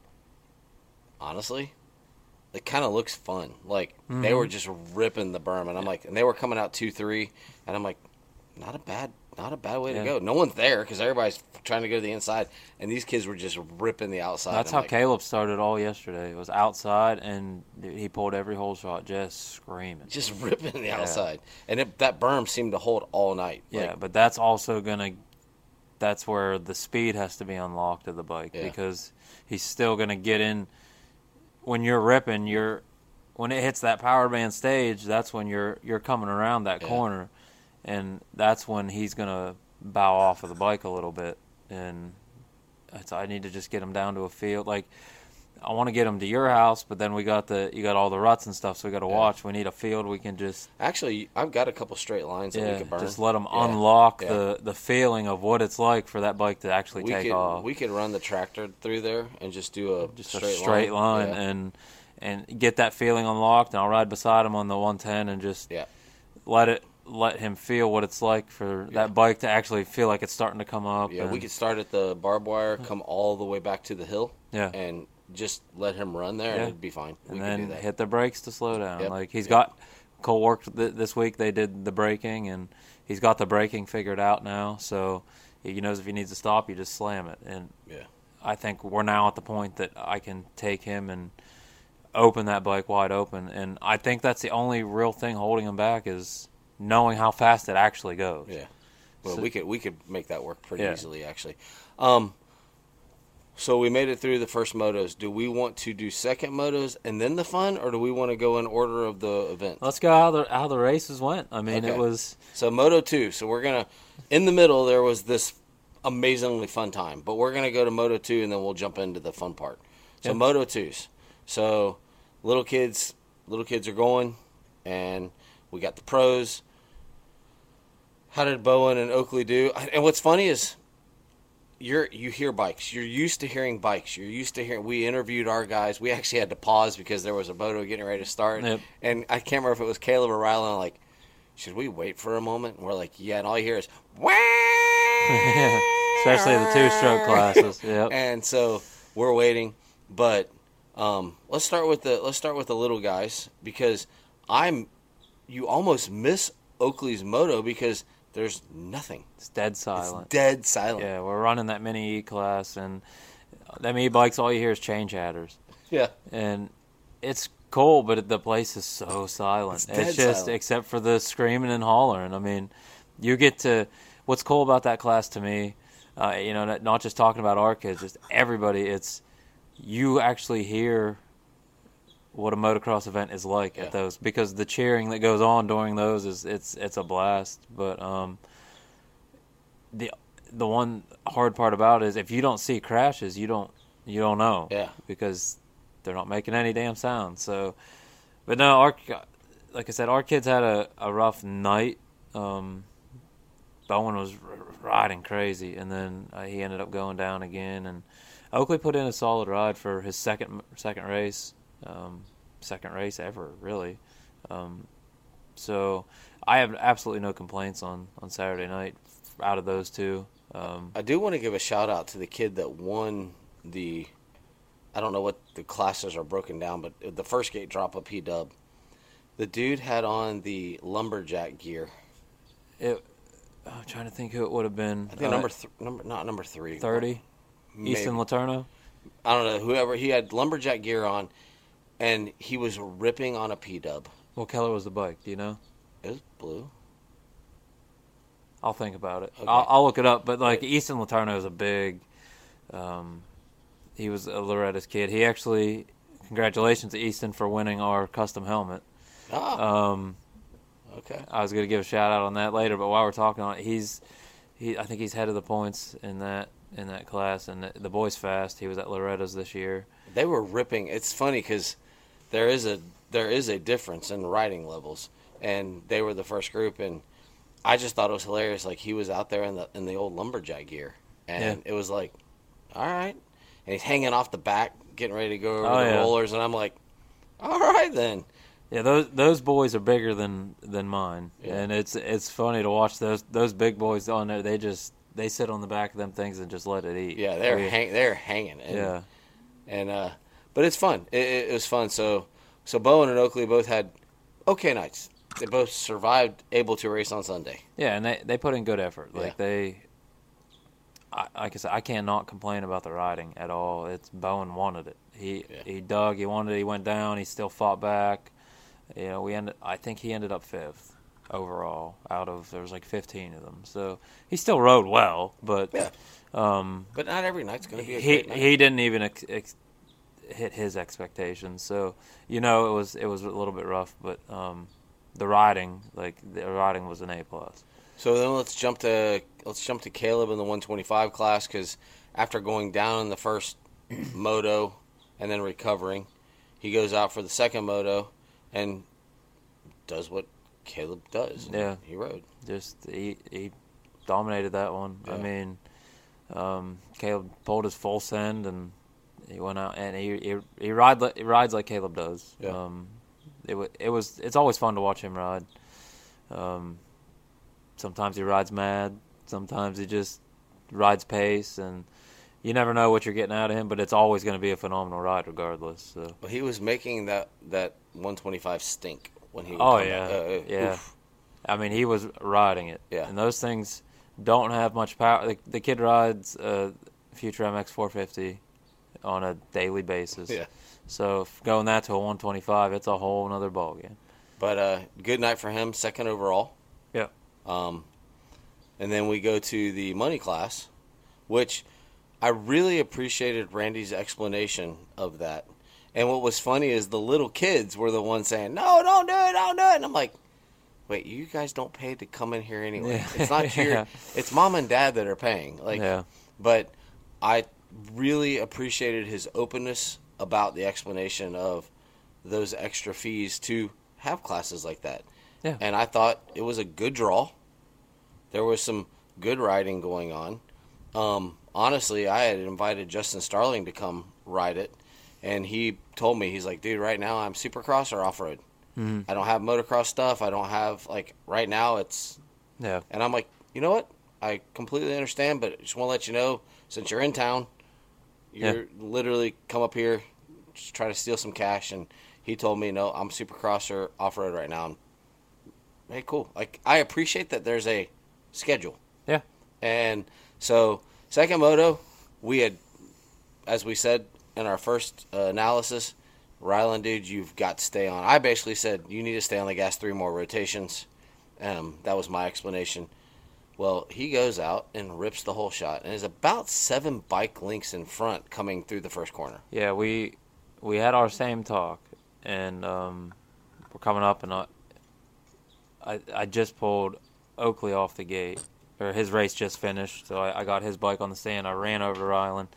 honestly, it kind of looks fun. Like they Mhm. were just ripping the berm, and I'm like, and they were coming out two three, and I'm like, not a bad, not a bad way Yeah. to go. No one's there because everybody's trying to go to the inside, and these kids were just ripping the outside. That's how like, Caleb started all yesterday. It was outside, and he pulled every hole shot, just screaming. just ripping the Yeah. outside, and it, that berm seemed to hold all night. yeah, Like, but that's also gonna. That's where the speed has to be unlocked of the bike Yeah. because he's still gonna get in. When you're ripping, you're when it hits that power band stage. That's when you're you're coming around that Yeah. corner, and that's when he's gonna bow off of the bike a little bit. And it's, I need to just get him down to a field like I want to get them to your house, but then we got the you got all the ruts and stuff, so we got to Yeah. watch. We need a field we can just Actually, I've got a couple straight lines that we can burn. just let them Yeah. unlock Yeah. the the feeling of what it's like for that bike to actually we take could off. we could run the tractor through there and just do a just straight a straight line, Yeah. and and get that feeling unlocked. And I'll ride beside him on the 110 and just Yeah. let it let him feel what it's like for Yeah. that bike to actually feel like it's starting to come up. Yeah, and, we could start at the barbed wire, come all the way back to the hill, yeah. and just let him run there, Yeah. and it'd be fine. We and could then do that. hit the brakes to slow down. Yep. Like he's Yep. got Cole worked th- this week. They did the braking, and he's got the braking figured out now. So he knows if he needs to stop, you just slam it. And Yeah. I think we're now at the point that I can take him and open that bike wide open. And I think that's the only real thing holding him back is knowing how fast it actually goes. Yeah. Well, So- we could we could make that work pretty Yeah. easily, actually. Um, so we made it through the first motos. Do we want to do second motos and then the fun, or do we want to go in order of the event? Let's go how the how the races went. I mean, it was So Moto two. So we're gonna in the middle there was this amazingly fun time, but we're gonna go to Moto two and then we'll jump into the fun part. So Yeah. Moto twos. So little kids, little kids are going, and we got the pros. How did Bowen and Oakley do? And what's funny is. You're you hear bikes. You're used to hearing bikes. You're used to hearing. We interviewed our guys. We actually had to pause because there was a moto getting ready to start, Yep. and I can't remember if it was Caleb or Rylan. I'm like, should we wait for a moment? And we're like, yeah, and all you hear is wah! especially the two stroke classes. Yep. And so we're waiting, but um, let's start with the let's start with the little guys because I'm you almost miss Oakley's moto because there's nothing. It's dead It's silent. dead silent. Yeah, we're running that mini E class, and them e bikes, all you hear is chain chatters, Yeah. and it's cool, but the place is so silent. It's dead just silent. except for the screaming and hollering. I mean, you get to what's cool about that class to me. Uh, you know, not- not just talking about our kids, just everybody. It's you actually hear what a motocross event is like Yeah. at those because the cheering that goes on during those is it's it's a blast. But um, the the one hard part about it is if you don't see crashes, you don't you don't know Yeah. because they're not making any damn sound. So, but no, our like I said, our kids had a, a rough night. Um, Bowen was r- riding crazy, and then uh, he ended up going down again. And Oakley put in a solid ride for his second second race, um, second race ever, really. Um, so I have absolutely no complaints on on Saturday night out of those two. Um, I do want to give a shout out to the kid that won the. I don't know what the classes are broken down, but the first gate drop up P Dub. The dude had on the lumberjack gear. it, I'm trying to think who it would have been. I think Uh, number th- number not number three. thirty. Easton Laterno. I don't know whoever he had lumberjack gear on, and he was ripping on a P Dub. What color was the bike? Do you know? It was blue. I'll think about it. Okay. I'll, I'll look it up. But like Easton Laterno is a big. Um, he was a Loretta's kid. He actually, congratulations to Easton for winning our custom helmet. Ah, Um, okay. I was going to give a shout out on that later, but while we're talking on it, he's he. I think he's head of the points in that in that class, and the, the boy's fast. He was at Loretta's this year. They were ripping. It's funny because there is a there is a difference in riding levels, and they were the first group, and I just thought it was hilarious. Like he was out there in the in the old lumberjack gear, and it was like, all right, and he's hanging off the back, getting ready to go over Oh, the yeah. rollers, and I'm like, all right then. Yeah, those those boys are bigger than than mine, Yeah. and it's it's funny to watch those those big boys on there. They just they sit on the back of them things and just let it eat. Yeah, they're We- hang, they're hanging. And, yeah, and uh, but it's fun. It, it, it was fun. So so Bowen and Oakley both had okay nights. They both survived, able to race on Sunday. yeah, and they they put in good effort. Like Yeah. they, I, like I said, I cannot complain about the riding at all. It's Bowen wanted it. He Yeah. he dug. He wanted. it, He went down. He still fought back. You know, we ended. I think he ended up fifth overall out of there was like 15 of them. So he still rode well, but Yeah. um, But not every night's going to be a he great night. he didn't even ex- ex- hit his expectations. So you know it was it was a little bit rough, but um, the riding like the riding was an A plus. So then let's jump to let's jump to Caleb in the 125 class because after going down in the first moto, and then recovering. He goes out for the second moto and does what Caleb does. Yeah. he rode. Just he he dominated that one. I mean, um, Caleb pulled his full send and he went out and he he, he ride he rides like Caleb does. Yeah. Um, it it was it's always fun to watch him ride. Um, sometimes he rides mad. Sometimes he just rides pace, and you never know what you're getting out of him. But it's always going to be a phenomenal ride, regardless. So. But he was making that that 125 stink when he. Would Oh yeah. Uh, uh, yeah. oof. I mean, he was riding it. Yeah. And those things don't have much power. The, the kid rides a Future MX 450 on a daily basis. Yeah. So if going that to a 125, it's a whole another ballgame. But uh, good night for him, second overall. Yeah. Um, and then we go to the money class, which I really appreciated Randy's explanation of that. And what was funny is the little kids were the ones saying, "No, don't do it, don't do it." And I'm like, "Wait, you guys don't pay to come in here anyway. Yeah. It's not your, Yeah. it's mom and dad that are paying." Like, yeah. but I really appreciated his openness about the explanation of those extra fees to have classes like that. Yeah. And I thought it was a good draw. There was some good riding going on. Um, honestly, I had invited Justin Starling to come ride it, and he told me he's like, "Dude, right now I'm Supercross or off road. Mhm. I don't have motocross stuff. I don't have like right now it's." Yeah. And I'm like, you know what? I completely understand, but just want to let you know, since you're in town, you're literally come up here, just try to steal some cash. And he told me, no, I'm Supercross or off road right now. And, hey, cool. Like I appreciate that there's a schedule. Yeah. And so second moto, we had, as we said in our first uh, analysis, Rylan, dude, you've got to stay on. I basically said you need to stay on the gas three more rotations. Um, that was my explanation. Well, he goes out and rips the whole shot, and is about seven bike links in front coming through the first corner. Yeah, we we had our same talk, and um, we're coming up, and I, I I just pulled Oakley off the gate, or his race just finished, so I, I got his bike on the stand. I ran over to Rylan,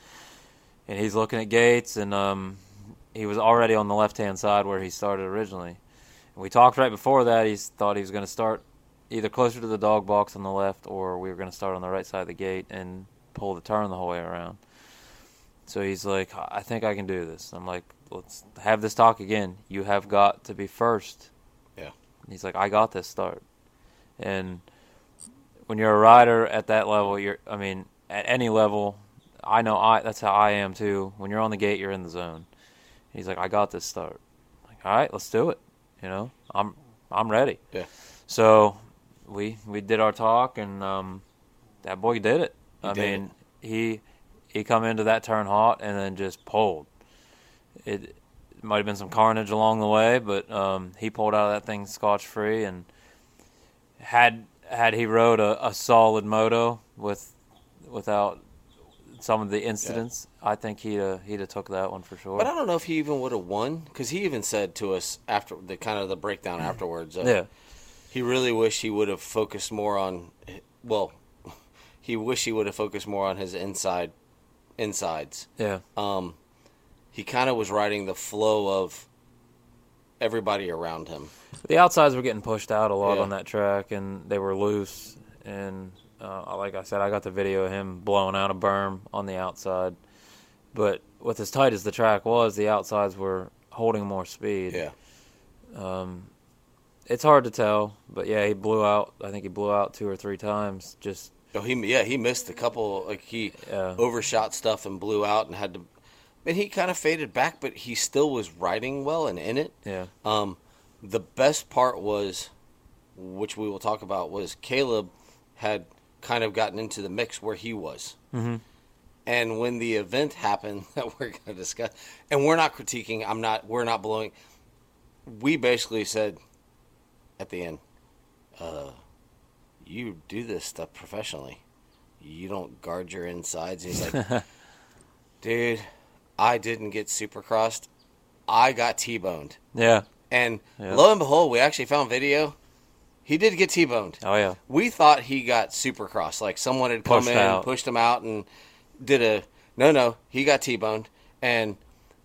and he's looking at Gates, and um, he was already on the left hand side where he started originally. And we talked right before that. He thought he was going to start either closer to the dog box on the left, or we were going to start on the right side of the gate and pull the turn the whole way around. So he's like, I think I can do this. I'm like, let's have this talk again. You have got to be first. Yeah. He's like, I got this start. And when you're a rider at that level, you're, I mean, at any level, I know I, that's how I am too. When you're on the gate, you're in the zone. He's like, I got this start. I'm like, all right, let's do it. You know, I'm, I'm ready. Yeah. So we, we did our talk and, um, that boy did it. He I did mean, he, he come into that turn hot and then just pulled. It, might have been some carnage along the way, but um, he pulled out of that thing scotch free. And had had he rode a, a solid moto with without some of the incidents, I think he'd uh, he'd have took that one for sure. But I don't know if he even would have won because he even said to us after the kind of the breakdown afterwards. Uh, yeah, he really wished he would have focused more on. Well, he wished he would have focused more on his inside insides. yeah, Um, he kind of was riding the flow of everybody around him. the outsides were getting pushed out a lot Yeah. on that track, and they were loose. And uh, like I said, I got the video of him blowing out a berm on the outside. But with as tight as the track was, the outsides were holding more speed. Yeah, Um, it's hard to tell, but yeah, he blew out. I think he blew out two or three times. Just oh, he yeah he missed a couple. Like he uh, overshot stuff and blew out and had to. And he kind of faded back, but he still was riding well and in it. yeah, Um, the best part was, which we will talk about, was Caleb had kind of gotten into the mix where he was. hmm And when the event happened that we're going to discuss, and we're not critiquing, I'm not, we're not blowing. We basically said at the end, uh, "You do this stuff professionally. You don't guard your insides." And he's like, "Dude, I didn't get supercrossed. I got T-boned." yeah, And Yeah. lo and behold, we actually found video. He did get T-boned. oh yeah, We thought he got supercross, like someone had come Pushed in, out. pushed him out, and did a no, no. He got T-boned, and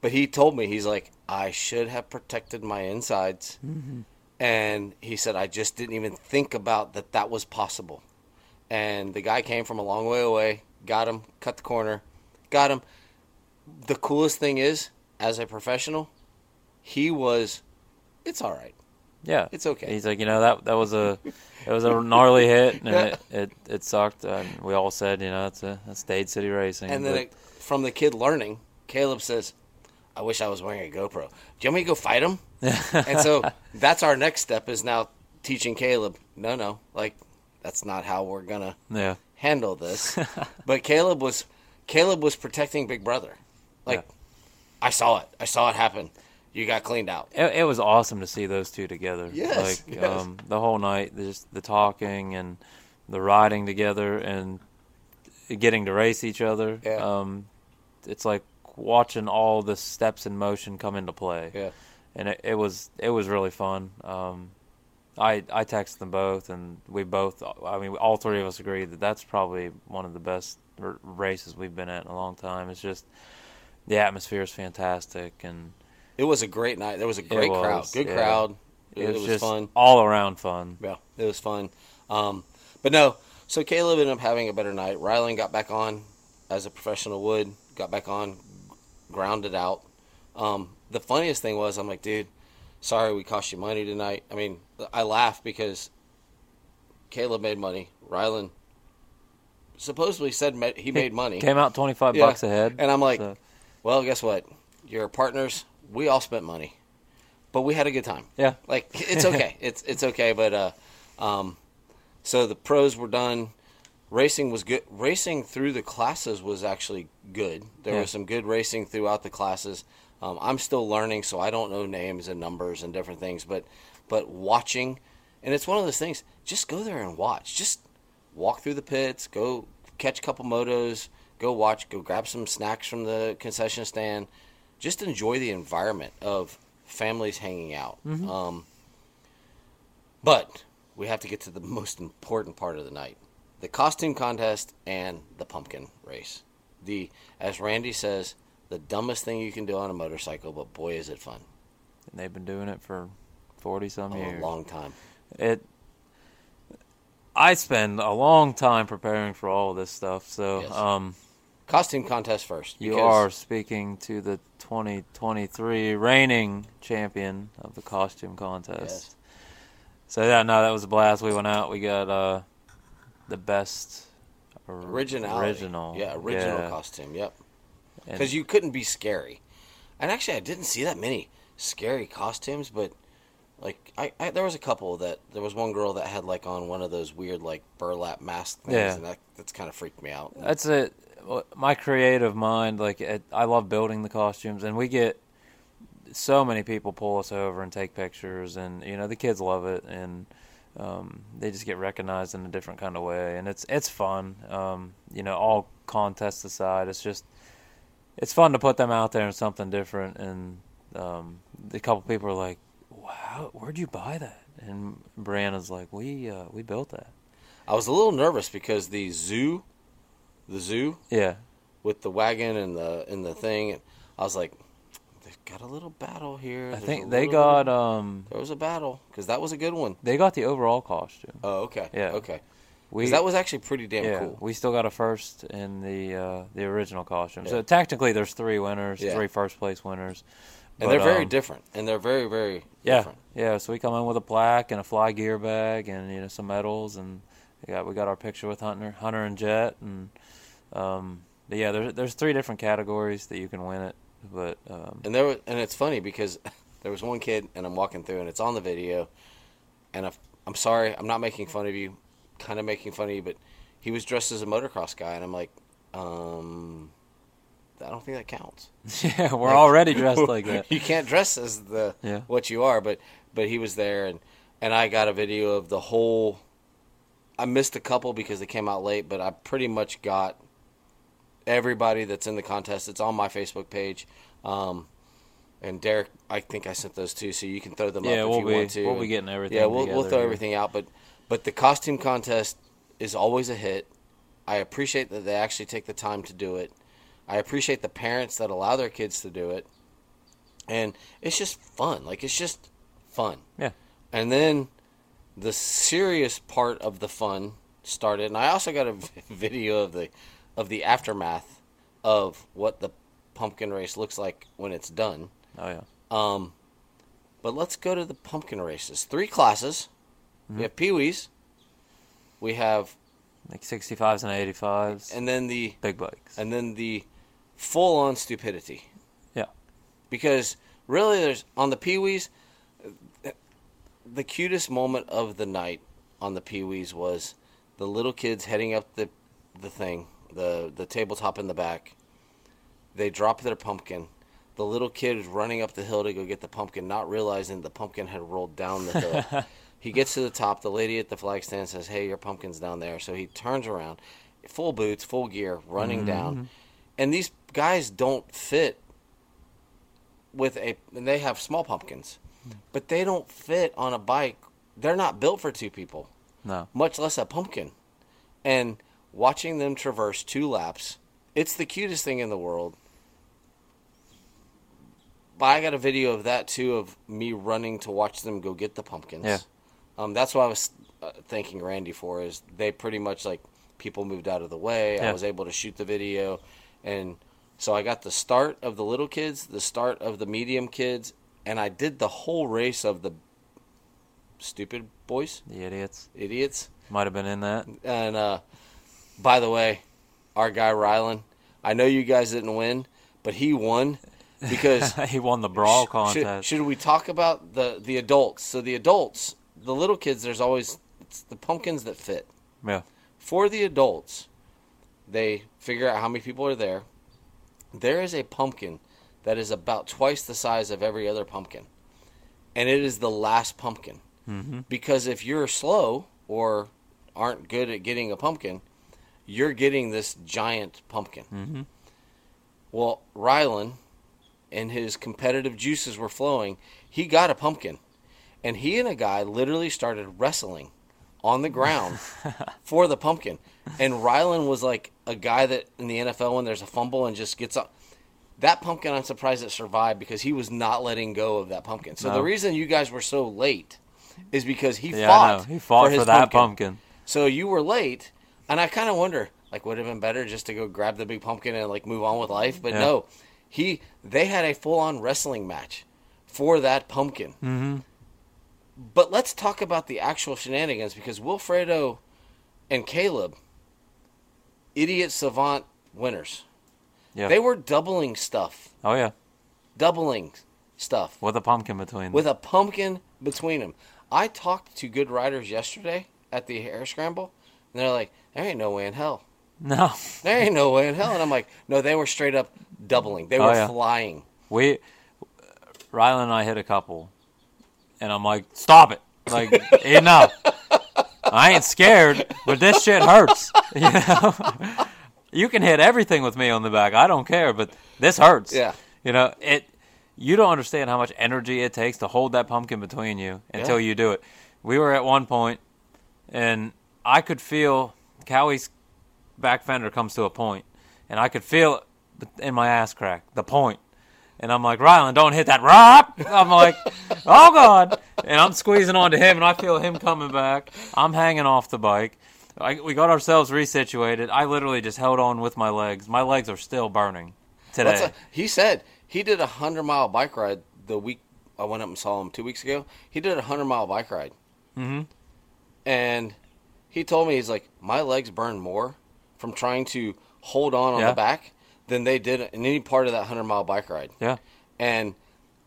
but he told me he's like I should have protected my insides, and he said I just didn't even think about that that was possible. And the guy came from a long way away, got him, cut the corner, got him. The coolest thing is, as a professional, he was. It's all right. Yeah, It's okay. He's like, you know, that that was a it was a gnarly hit, and it, it it sucked. And we all said, you know, it's a that's Dade City Racing. And then it, from the kid learning, Caleb says, "I wish I was wearing a GoPro. Do you want me to go fight him?" And so that's our next step is now teaching Caleb. No, no, like that's not how we're gonna yeah, handle this. but Caleb was Caleb was protecting Big Brother. Like Yeah. I saw it. I saw it happen. You got cleaned out. it, it was awesome to see those two together. Yes, like yes. Um, the whole night, just the talking and the riding together and getting to race each other. Yeah. Um, it's like watching all the steps in motion come into play. Yeah. And it, it was it was really fun. Um, I I texted them both, and we both. I mean, all three of us agreed that that's probably one of the best r- races we've been at in a long time. It's just the atmosphere is fantastic, and It was a great night. There was a great was, crowd. Good yeah. crowd. It, it was, it was just fun. all around fun. Yeah, it was fun. Um, but no, so Caleb ended up having a better night. Rylan got back on as a professional would, got back on, grounded out. Um, the funniest thing was, I'm like, dude, sorry we cost you money tonight. I mean, I laugh because Caleb made money. Rylan supposedly said ma- he made money. Came out twenty five Yeah. bucks ahead, And I'm like, so- well, guess what? Your partners, we all spent money, but we had a good time. yeah, Like it's okay. it's it's okay. But uh, um, so the pros were done. Racing was good. Racing through the classes was actually good. There Yeah. was some good racing throughout the classes. Um, I'm still learning, so I don't know names and numbers and different things. But but watching, and it's one of those things. Just go there and watch. Just walk through the pits. Go catch a couple motos. Go watch. Go grab some snacks from the concession stand. Just enjoy the environment of families hanging out. Um, but we have to get to the most important part of the night the costume contest and the pumpkin race. The, as Randy says, the dumbest thing you can do on a motorcycle, but boy, is it fun. and they've been doing it for forty some A years. long time. it I spend a long time preparing for all of this stuff, so Yes. um, Costume contest first. you are speaking to the 2023 reigning champion of the costume contest. Yes. So yeah, no, that was a blast. We went out. We got uh, the best or- Originality. original, Yeah, original yeah. costume. Yep. Because you couldn't be scary. And actually, I didn't see that many scary costumes, but like I, I there was a couple that there was one girl that had like on one of those weird like burlap mask things, Yeah. and that that's kind of freaked me out. That's it. My creative mind, like it, I love building the costumes, and we get so many people pull us over and take pictures, and you know the kids love it, and um, they just get recognized in a different kind of way, and it's it's fun. Um, you know, all contests aside, it's just it's fun to put them out there in something different, and um, a couple people are like, "Wow, where'd you buy that?" And Brianna's like, "We uh, we built that." I was a little nervous because the zoo, the zoo Yeah, with the wagon and the and the thing, I was like, they've got a little battle here. I There's think they little got um there was a battle because that was a good one. they got the overall costume. Oh, okay. Yeah. Okay. We that was actually pretty damn yeah, cool. we still got a first in the uh, the original costume. So technically, there's three winners, Yeah. three first place winners. And But, they're very um, different. And they're very, very Yeah, different. yeah. So we come in with a plaque and a fly gear bag and you know some medals and we got we got our picture with Hunter, Hunter and Jett and um, yeah, there's there's three different categories that you can win it. But um, And there was, and it's funny because there was one kid, and I'm walking through, and it's on the video, and if, I'm sorry, I'm not making fun of you, kind of making fun of you, but he was dressed as a motocross guy, and I'm like, um, I don't think that counts. yeah, we're Like- already dressed like that. you can't dress as the Yeah. what you are, but but he was there, and and I got a video of the whole. I missed a couple because they came out late, but I pretty much got everybody that's in the contest. It's on my Facebook page. Um, and Derek, I think I sent those too, so you can throw them Yeah, up we'll if you be want to. we'll be getting everything. yeah, we'll we'll throw everything out, but but the costume contest is always a hit. I appreciate that they actually take the time to do it. I appreciate the parents that allow their kids to do it. and it's just fun. Like it's just fun. Yeah. And then the serious part of the fun started, and I also got a video of the of the aftermath of what the pumpkin race looks like when it's done. Oh yeah. Um, but let's go to the pumpkin races. Three classes. Mm-hmm. We have peewees. We have, Like 65s and 85s. and then the big bikes. and then the full on stupidity. Yeah. Because really, there's on the peewees, the cutest moment of the night on the peewees was the little kids heading up the the thing, the the tabletop in the back. They drop their pumpkin. The little kid is running up the hill to go get the pumpkin, not realizing the pumpkin had rolled down the hill. he gets to the top. The lady at the flag stand says, "Hey, your pumpkin's down there." So he turns around, full boots, full gear, running mm-hmm. down. And these guys don't fit with a. And they have small pumpkins, but they don't fit on a bike. They're not built for two people No. much less a pumpkin. And watching them traverse two laps, it's the cutest thing in the world. But I got a video of that too of me running to watch them go get the pumpkins. Yeah. Um, that's what I was uh, thanking Randy for is they pretty much like people moved out of the way. I was able to shoot the video, and so I got the start of the little kids, the start of the medium kids, and I did the whole race of the stupid boys, The idiots. idiots. Might have been in that. And uh, by the way, our guy Rylan, I know you guys didn't win, but he won because he won the brawl Sh- contest. Should, should we talk about the the adults? So the adults, the little kids, there's always it's the pumpkins that fit. Yeah. For the adults, they figure out how many people are there. There is a pumpkin that is about twice the size of every other pumpkin, and it is the last pumpkin. Mm-hmm. Because if you're slow or aren't good at getting a pumpkin, you're getting this giant pumpkin. Mm-hmm. Well, Rylan and his competitive juices were flowing. He got a pumpkin. And he and a guy literally started wrestling on the ground for the pumpkin. And Rylan was like a guy that in the NFL when there's a fumble and just gets up. That pumpkin, I'm surprised it survived because he was not letting go of that pumpkin. So No. the reason you guys were so late is because he Yeah, fought. He fought for, his that pumpkin. so you were late, and I kind of wonder, like, would it have been better just to go grab the big pumpkin and like move on with life? But Yeah. no, he they had a full on wrestling match for that pumpkin. Mm-hmm. But let's talk about the actual shenanigans because Wilfredo and Caleb, idiot savant winners, Yeah. they were doubling stuff, oh yeah. doubling stuff With a pumpkin between them. with a pumpkin between them. I talked to good riders yesterday at the hare scramble, and they're like, "There ain't no way in hell." no. There ain't no way in hell. And I'm like, no, they were straight up doubling. They Oh, were yeah. flying. We Rylan and I hit a couple and I'm like, Stop it. Like eh, enough. I ain't scared, but this shit hurts. You know? you can hit everything with me on the back. I don't care, but this hurts. Yeah. You know, it you don't understand how much energy it takes to hold that pumpkin between you until Yeah. you do it. We were at one point and I could feel Cowie's back fender comes to a point, and I could feel it in my ass crack, the point. And I'm like, Rylan, don't hit that rock. I'm like, oh God. And I'm squeezing onto him, and I feel him coming back. I'm hanging off the bike. I, we got ourselves resituated. I literally just held on with my legs. My legs are still burning today. A, he said he did a hundred mile bike ride the week I went up and saw him two weeks ago. He did a hundred mile bike ride, hmm and he told me he's like, my legs burn more from trying to hold on on Yeah. the back than they did in any part of that hundred mile bike ride. Yeah. and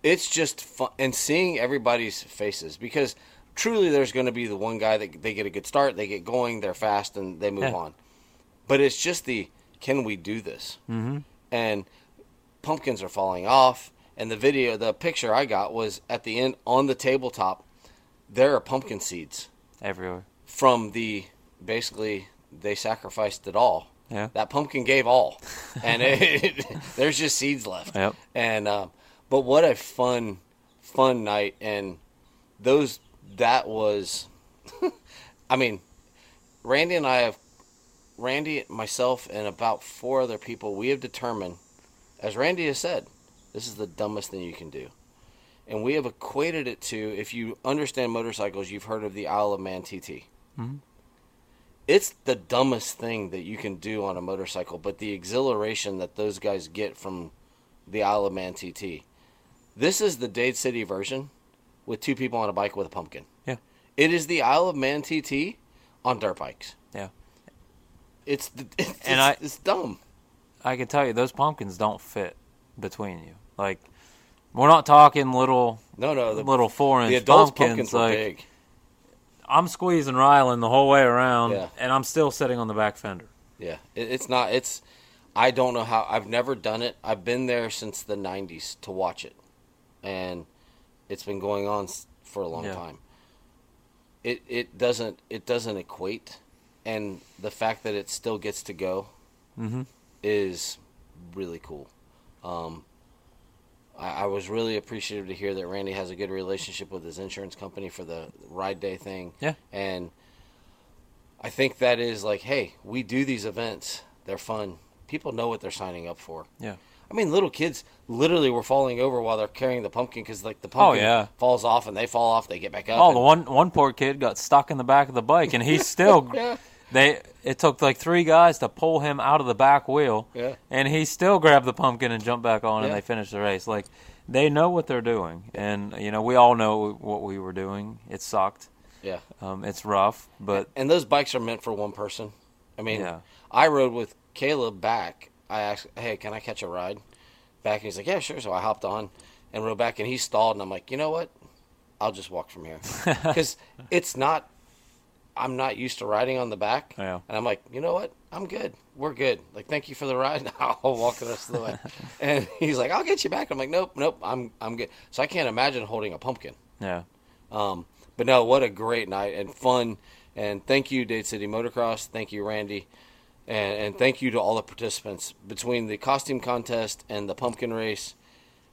it's just fun and seeing everybody's faces because truly there's going to be the one guy that they get a good start they get going they're fast and they move Yeah. on but it's just the can we do this hmm and pumpkins are falling off and the video the picture i got was at the end on the tabletop there are pumpkin seeds Everywhere. from the basically they sacrificed it all Yeah. that pumpkin gave all and it, there's just seeds left Yep. and um, but what a fun fun night and those that was i mean randy and i have randy myself and about four other people we have determined as randy has said This is the dumbest thing you can do. And we have equated it to, if you understand motorcycles, you've heard of the Isle of Man TT. Mhm. It's the dumbest thing that you can do on a motorcycle, but the exhilaration that those guys get from the Isle of Man TT. This is the Dade City version with two people on a bike with a pumpkin. Yeah. It is the Isle of Man TT on dirt bikes. Yeah. It's it's, And it's, I- it's dumb. I can tell you those pumpkins don't fit between you. Like we're not talking little No, no, the, little four inch the adults pumpkins. pumpkins were like big. I'm squeezing Rylan the whole way around, Yeah. and I'm still sitting on the back fender. Yeah, it, it's not. It's. I don't know how. I've never done it. I've been there since the '90s to watch it, and it's been going on for a long Yeah. time. It it doesn't it doesn't equate, and the fact that it still gets to go Mm-hmm. is really cool. Um, I, I was really appreciative to hear that Randy has a good relationship with his insurance company for the ride day thing. Yeah. And I think that is like, hey, we do these events. They're fun. People know what they're signing up for. Yeah. I mean, little kids literally were falling over while they're carrying the pumpkin because, like, the pumpkin Oh, yeah. falls off and they fall off, they get back up. Oh, and- the one one poor kid got stuck in the back of the bike, and he's still. Yeah. They it took like three guys to pull him out of the back wheel, Yeah. and he still grabbed the pumpkin and jumped back on, and they finished the race. Like they know what they're doing, and you know we all know what we were doing. It sucked. Yeah. Um, it's rough, but And those bikes are meant for one person. I mean, yeah, I rode with Caleb back. I asked, "Hey, can I catch a ride?" Back, and he's like, "Yeah, sure." So I hopped on and rode back, and he stalled, and I'm like, "You know what? I'll just walk from here because it's not. I'm not used to riding on the back, Yeah. and I'm like, you know what? I'm good. We're good. Like, thank you for the ride. I'll walk the rest of the way. and he's like, "I'll get you back." I'm like, "Nope, nope. I'm I'm good." So I can't imagine holding a pumpkin. yeah, Um, but no, what a great night and fun. And thank you, Dade City Motocross. Thank you, Randy. And, and thank you to all the participants between the costume contest and the pumpkin race.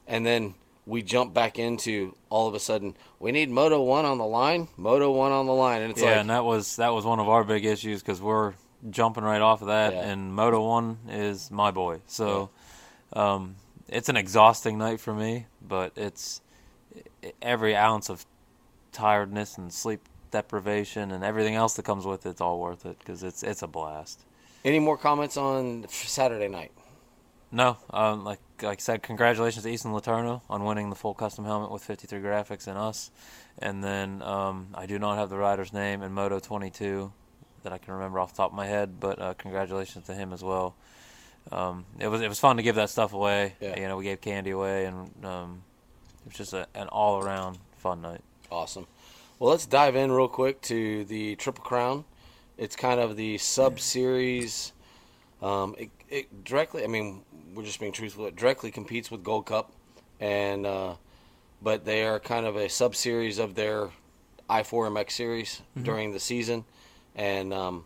And then we jump back into all of a sudden, we need Moto 1 on the line, Moto 1 on the line. And it's yeah. like, and that was that was one of our big issues because we're jumping right off of that, Yeah. and Moto One is my boy. So um, it's an exhausting night for me, but it's every ounce of tiredness and sleep deprivation and everything else that comes with it, it's all worth it because it's it's a blast. any more comments on Saturday night? No, um, like like I said, congratulations to Easton Laterno on winning the full custom helmet with 53 graphics and us. And then um, I do not have the rider's name in Moto 22 that I can remember off the top of my head, but uh, congratulations to him as well. Um, it was it was fun to give that stuff away. Yeah. You know, we gave candy away, and um, it was just a, an all around fun night. Awesome. Well, let's dive in real quick to the Triple Crown. It's kind of the sub series. Um, it, it directly, I mean, we're just being truthful. It directly competes with Gold Cup, and uh, but they are kind of a sub series of their i4MX series during the season. And um,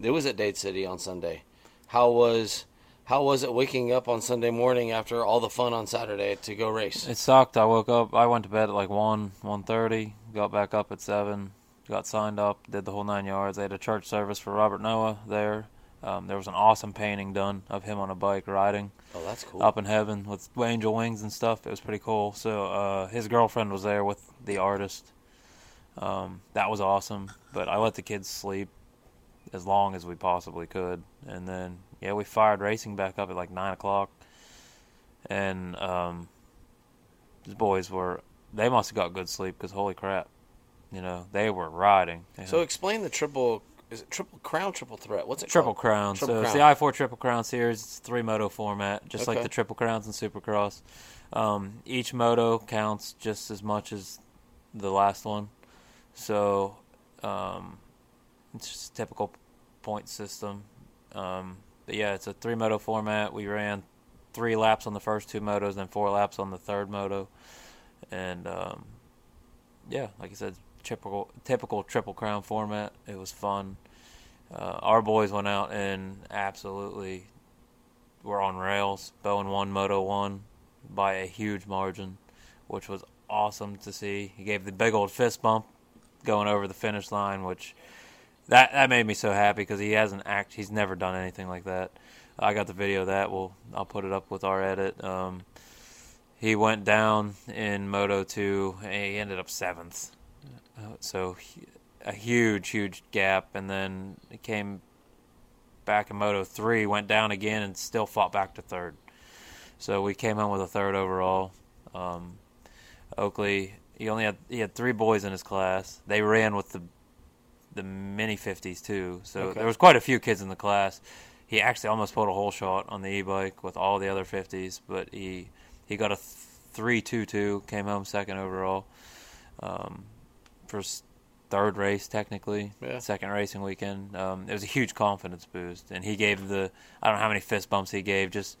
it was at Dade City on Sunday. How was how was it waking up on Sunday morning after all the fun on Saturday to go race? It sucked. I woke up. I went to bed at like one, one thirty. Got back up at seven. Got signed up. Did the whole nine yards. They had a church service for Robert Noah there. Um, there was an awesome painting done of him on a bike riding Oh, that's cool. up in heaven with angel wings and stuff. It was pretty cool. So uh, his girlfriend was there with the artist. Um, that was awesome. But I let the kids sleep as long as we possibly could, and then yeah, we fired racing back up at like nine o'clock, and um, the boys were they must have got good sleep because holy crap, you know they were riding. So explain the triple. Is it triple crown, triple threat? What's it Triple called? Crown. Triple so it's the I4 Triple Crown series. It's three moto format, just like the Triple Crowns and Supercross. Um, each moto counts just as much as the last one. So um, it's just a typical point system. Um, but yeah, it's a three moto format. We ran three laps on the first two motos, then four laps on the third moto, and um, yeah, like I said, typical typical triple crown format. It was fun. Uh, our boys went out and absolutely were on rails. Bowen won Moto one by a huge margin, which was awesome to see. He gave the big old fist bump going over the finish line, which that that made me so happy because he hasn't act. He's never done anything like that. I got the video of that. We'll I'll put it up with our edit. Um, he went down in Moto 2 and he ended up seventh. Uh, so a huge, huge gap. And then he came back in Moto 3, went down again, and still fought back to third. So we came home with a third overall. Um, Oakley, he only had he had three boys in his class. They ran with the the mini 50s too. So Okay. there was quite a few kids in the class. He actually almost pulled a whole shot on the e-bike with all the other 50s, but he he got a three two two, came home second overall. Um, first third race technically, Yeah. second racing weekend. Um, it was a huge confidence boost, and he gave the I don't know how many fist bumps he gave. Just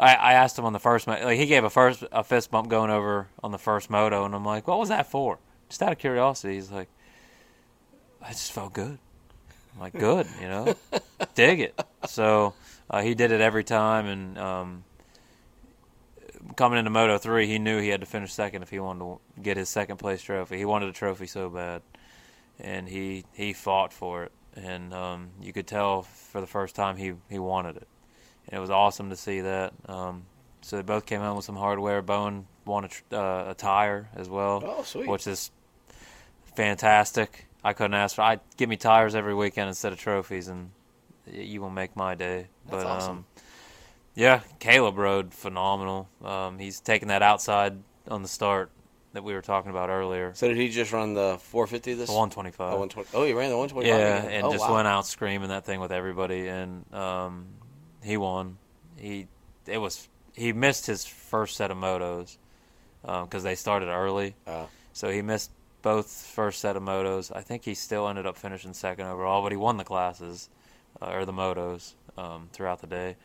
I, I asked him on the first mo- like he gave a first a fist bump going over on the first moto, and I'm like, what was that for? Just out of curiosity. He's like, I just felt good. I'm like, good, you know, dig it. So uh, he did it every time, and um, coming into Moto three, he knew he had to finish second if he wanted to get his second place trophy. He wanted a trophy so bad, and he he fought for it, and um, you could tell for the first time he he wanted it, and it was awesome to see that. Um, so they both came home with some hardware. Bowen won a, tr- uh, a tire as well, Oh, sweet. which is fantastic. I couldn't ask for. I give me tires every weekend instead of trophies, and you will make my day. That's but awesome. um, yeah, Caleb rode phenomenal. Um, he's taking that outside on the start that we were talking about earlier. So did he just run the 450 this? The 125. Oh, 120 oh, he ran the 125. Yeah, again. and oh, just wow. went out screaming that thing with everybody, and um, he won. He it was he missed his first set of motos because they started early, Oh. so he missed both first set of motos. I think he still ended up finishing second overall, but he won the classes uh, or the motos um, throughout the day.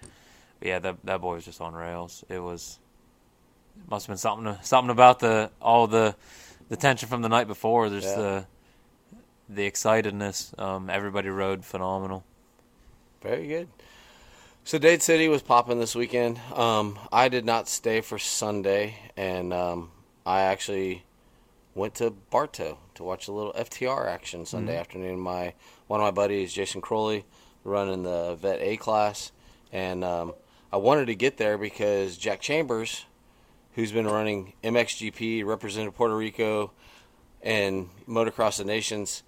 But yeah, that that boy was just on rails. It was must have been something something about the all the the tension from the night before. There's Yeah. the the excitedness. Um, everybody rode phenomenal. Very good. So Dade City was popping this weekend. Um, I did not stay for Sunday, and um, I actually went to Bartow to watch a little FTR action Sunday afternoon. My one of my buddies, Jason Crowley, running the Vet A class, and um, I wanted to get there because Jack Chambers, who's been running MXGP, represented Puerto Rico, and Motocross of Nations,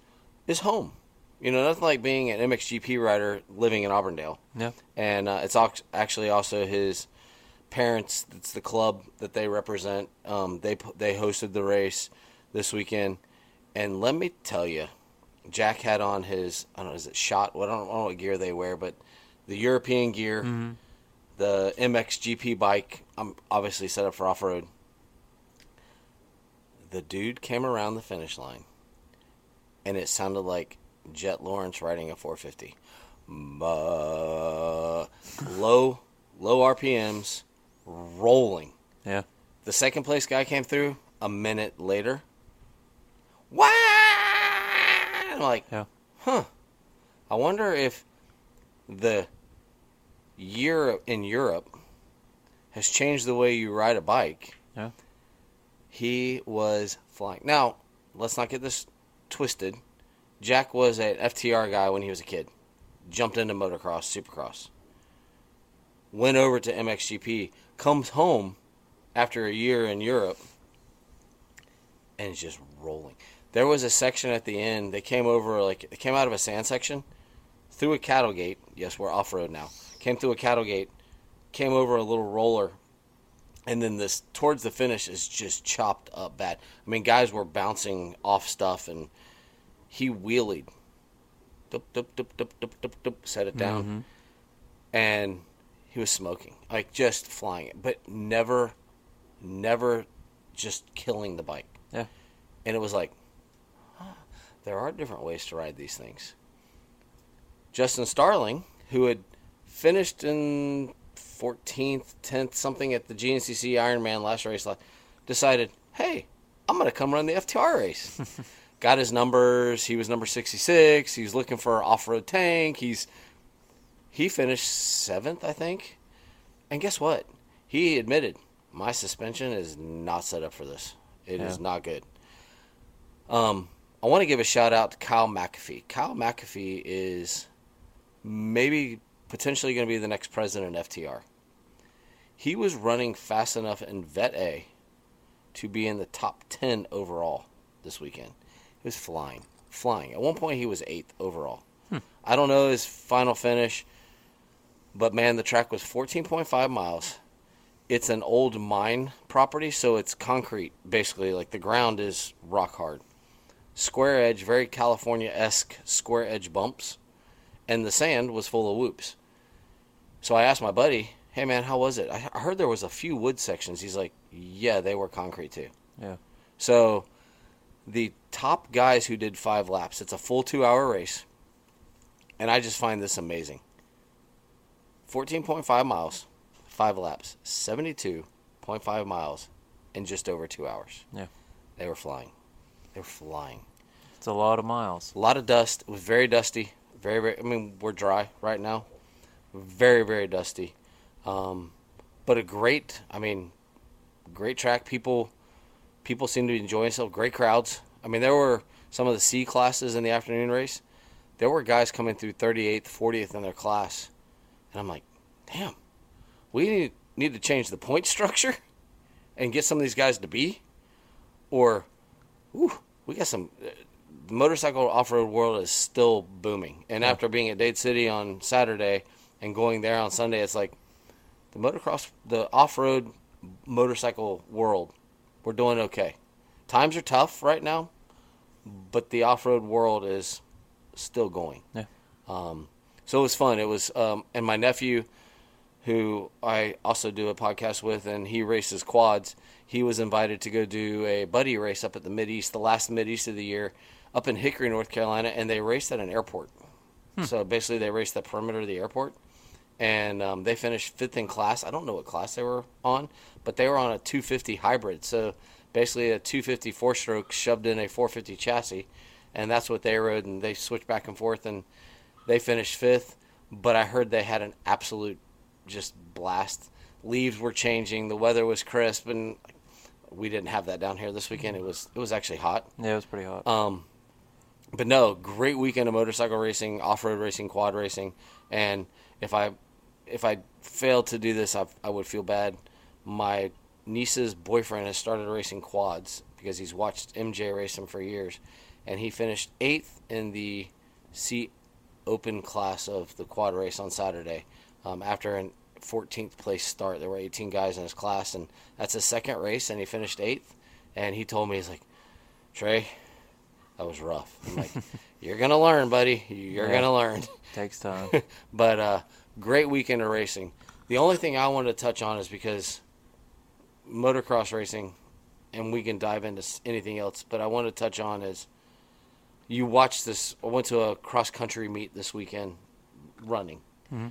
is home. You know, nothing like being an MXGP rider living in Auburndale Yeah, and uh, it's actually also his parents. It's the club that they represent. Um, they they hosted the race this weekend, and let me tell you, Jack had on his I don't know is it shot? What I don't, I don't know what gear they wear, but the European gear, the MXGP bike. I'm obviously set up for off road. The dude came around the finish line, and it sounded like Jett Lawrence riding a 450 uh, low low RPMs, rolling. yeah, The second place guy came through a minute later. Wow! I'm like, Yeah. huh. I wonder if the year in Europe has changed the way you ride a bike. Yeah. He was flying. Now, let's not get this twisted. Jack was an FTR guy when he was a kid. Jumped into motocross, supercross. Went over to MXGP. Comes home after a year in Europe and is just rolling. There was a section at the end. They came over like they came out of a sand section through a cattle gate. Yes, we're off road now. Came through a cattle gate, came over a little roller, and then this towards the finish is just chopped up bad. I mean, guys were bouncing off stuff, and he wheelied, dup, dup, dup, dup, dup, dup, dup, set it down, mm-hmm. and he was smoking, like just flying it, but never, never just killing the bike. Yeah. And it was like, there are different ways to ride these things. Justin Starling, who had finished in 14th, 10th, something at the GNCC Ironman last race, decided, hey, I'm going to come run the FTR race. Got his numbers. He was number 66. He's looking for an off-road tank. He's he finished seventh, I think. And guess what? He admitted my suspension is not set up for this. It is Yeah. not good. Um, I want to give a shout out to Kyle McAfee. Kyle McAfee is maybe potentially going to be the next president of FTR. He was running fast enough in Vet A to be in the top 10 overall this weekend. He was flying, flying. At one point, he was eighth overall. Hmm. I don't know his final finish, but man, the track was 14.5 miles. It's an old mine property, so it's concrete, basically. Like the ground is rock hard. Square edge, very California esque square edge bumps, and the sand was full of whoops. So I asked my buddy, hey man, how was it? I heard there was a few wood sections. He's like, yeah, they were concrete too. Yeah. So the top guys who did five laps, it's a full two hour race. And I just find this amazing. 14.5 miles, five laps, 72.5 miles in just over two hours. Yeah. They were flying. They were flying. It's a lot of miles. A lot of dust. It was very dusty. Very, very. I mean, we're dry right now. Very, very dusty. Um, but a great. I mean, great track. People, people seem to be enjoying themselves. Great crowds. I mean, there were some of the C classes in the afternoon race. There were guys coming through 38th, 40th in their class, and I'm like, damn, we need, need to change the point structure and get some of these guys to be, or, ooh, we got some the motorcycle off-road world is still booming. And after being at Dade City on Saturday and going there on Sunday, it's like the motocross, the off-road motorcycle world, we're doing okay. Times are tough right now, but the off-road world is still going. Yeah. Um, so it was fun. It was, um, and my nephew, who I also do a podcast with, and he races quads. He was invited to go do a buddy race up at the Mid East, the last Mid East of the year, up in Hickory, North Carolina, and they raced at an airport. So basically, they raced the perimeter of the airport, and um, they finished fifth in class. I don't know what class they were on, but they were on a 250 hybrid. So basically, a 250 four stroke shoved in a 450 chassis, and that's what they rode. And they switched back and forth, and they finished fifth. But I heard they had an absolute just blast. Leaves were changing, the weather was crisp, and we didn't have that down here this weekend. It was it was actually hot. Yeah, it was pretty hot. Um, but no, great weekend of motorcycle racing, off-road racing, quad racing, and if I if I failed to do this, I, I would feel bad. My niece's boyfriend has started racing quads because he's watched MJ race them for years, and he finished eighth in the C Open class of the quad race on Saturday um, after an 14th place start. There were 18 guys in his class, and that's his second race, and he finished eighth. And he told me he's like, Trey, that was rough. I'm like, you're gonna learn, buddy. You're Yeah. gonna learn. Takes time. but uh, great weekend of racing. The only thing I wanted to touch on is because motocross racing, and we can dive into anything else. But I want to touch on is you watched this. I went to a cross country meet this weekend, running, mm-hmm.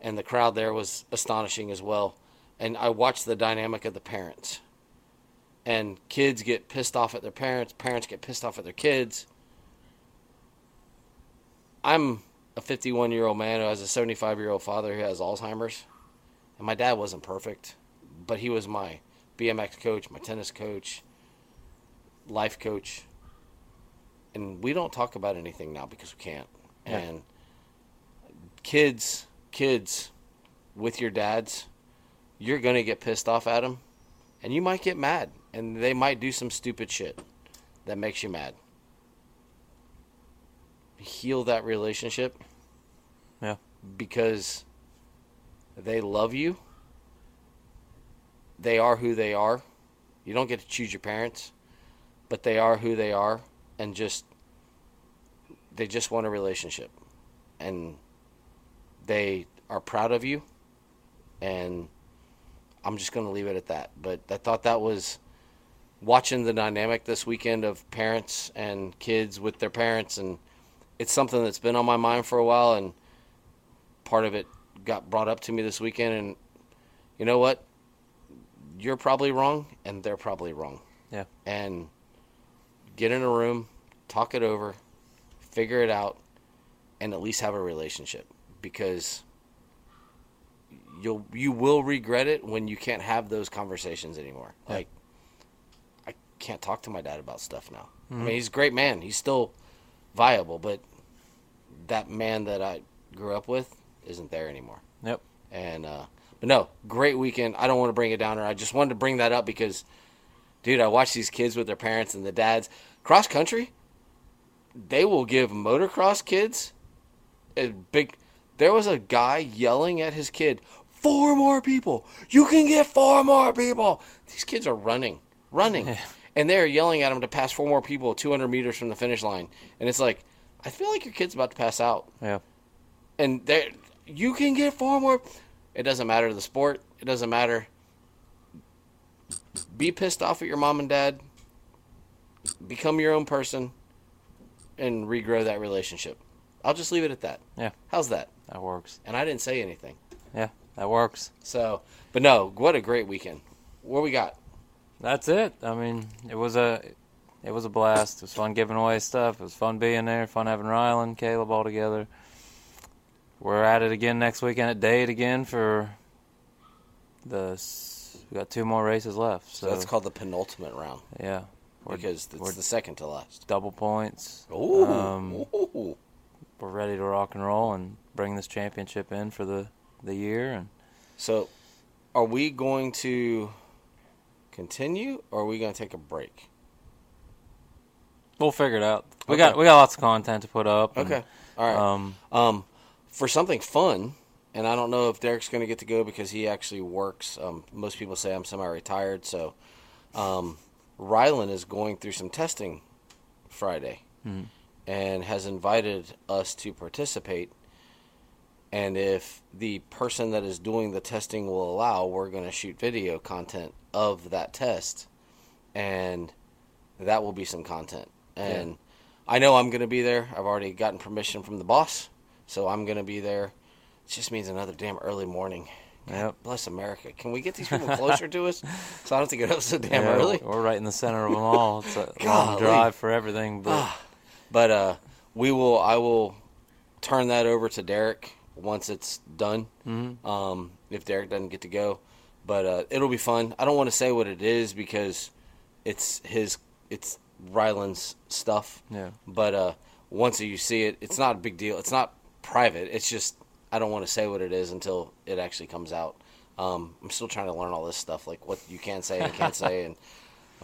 and the crowd there was astonishing as well. And I watched the dynamic of the parents. And kids get pissed off at their parents. Parents get pissed off at their kids. I'm a 51 year old man who has a 75 year old father who has Alzheimer's. And my dad wasn't perfect, but he was my BMX coach, my tennis coach, life coach. And we don't talk about anything now because we can't. Yeah. And kids, kids with your dads, you're going to get pissed off at them. And you might get mad. And they might do some stupid shit that makes you mad. Heal that relationship Yeah. because they love you. They are who they are. You don't get to choose your parents, but they are who they are and just they just want a relationship. And they are proud of you and I'm just going to leave it at that. But I thought that was watching the dynamic this weekend of parents and kids with their parents and it's something that's been on my mind for a while and part of it got brought up to me this weekend and you know what? You're probably wrong and they're probably wrong. Yeah. and get in a room talk it over figure it out and at least have a relationship because you'll you will regret it when you can't have those conversations anymore. Yeah. like i can't talk to my dad about stuff now. I mm-hmm. mean he's a great man. He's still viable but that man that i grew up with isn't there anymore Yep. and uh, But no, great weekend. I don't want to bring it down, or I just wanted to bring that up because, dude, I watch these kids with their parents and the dads cross country. They will give motocross kids a big. There was a guy yelling at his kid, four more people. You can get four more people. These kids are running, running, and they're yelling at him to pass four more people 200 meters from the finish line. And it's like, I feel like your kid's about to pass out. Yeah. And there, you can get four more. It doesn't matter the sport. It doesn't matter. Be pissed off at your mom and dad. Become your own person, and regrow that relationship. I'll just leave it at that. Yeah. How's that? That works. And I didn't say anything. Yeah, that works. So, but no, what a great weekend. What we got? That's it. I mean, it was a it was a blast. It was fun giving away stuff. It was fun being there. Fun having Rylan, Caleb all together. We're at it again next weekend at Dade again for the. We got two more races left. So So, that's called the penultimate round yeah, we're, because it's the second to last. double points. Ooh, Um, ooh. We're ready to rock and roll and bring this championship in for the the year. And So, are we going to continue or are we going to take a break? we'll figure it out. We Okay. got we got lots of content to put up. and, Okay. All right. Um, Um, for something fun, and I don't know if Derek's going to get to go because he actually works. Um, most people say I'm semi-retired, so um, Rylan is going through some testing Friday, Mhm. and has invited us to participate. And if the person that is doing the testing will allow, we're going to shoot video content of that test, and that will be some content. And I know I'm going to be there. I've already gotten permission from the boss, so I'm going to be there. It just means another damn early morning. God Yep. bless America. Can we get these people closer to us so I don't have to get up so damn yeah, early? We're right in the center of them all. It's a long drive for everything, but Ah, but uh, we will. I will turn that over to Derek once it's done. Mhm. Um, if Derek doesn't get to go, but uh, it'll be fun. I don't want to say what it is because it's his. It's Rylan's stuff. yeah, But uh, once you see it, it's not a big deal. It's not private. It's just I don't want to say what it is until it actually comes out. Um, I'm still trying to learn all this stuff, like what you can say and can't say. And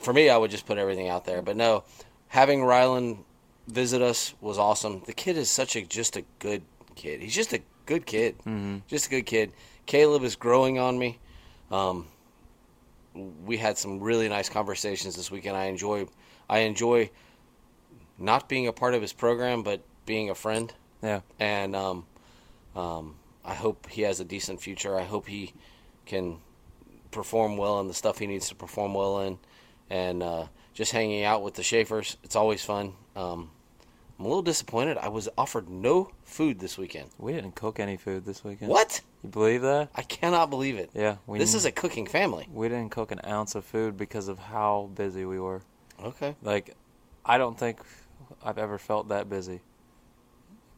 for me, I would just put everything out there. But no, having Rylan visit us was awesome. The kid is such a just a good kid. He's just a good kid. Mhm. Just a good kid. Caleb is growing on me. Um, we had some really nice conversations this weekend. I enjoy I enjoy not being a part of his program, but being a friend. yeah, And um, um, I hope he has a decent future. I hope he can perform well in the stuff he needs to perform well in. And uh, just hanging out with the Schaefers, it's always fun. Um, I'm a little disappointed. I was offered no food this weekend. we didn't cook any food this weekend. What? You believe that? I cannot believe it. Yeah, we This is a cooking family. we didn't cook an ounce of food because of how busy we were. Okay. Like, I don't think I've ever felt that busy.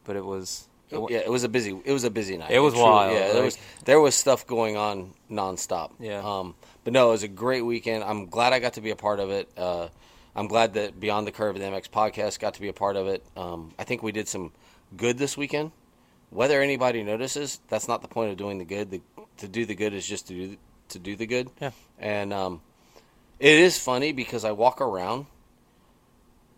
But it was. It, wa- Yeah, it was a busy. It was a busy night. It was truly- wild, Yeah, there like- was there was stuff going on nonstop. Yeah. Um, but no, it was a great weekend. I'm glad I got to be a part of it. Uh, I'm glad that Beyond the Curve, the MX podcast, got to be a part of it. Um, I think we did some good this weekend. Whether anybody notices, that's not the point of doing the good. The, to do the good is just to do to do the good. Yeah. And um, it is funny because I walk around,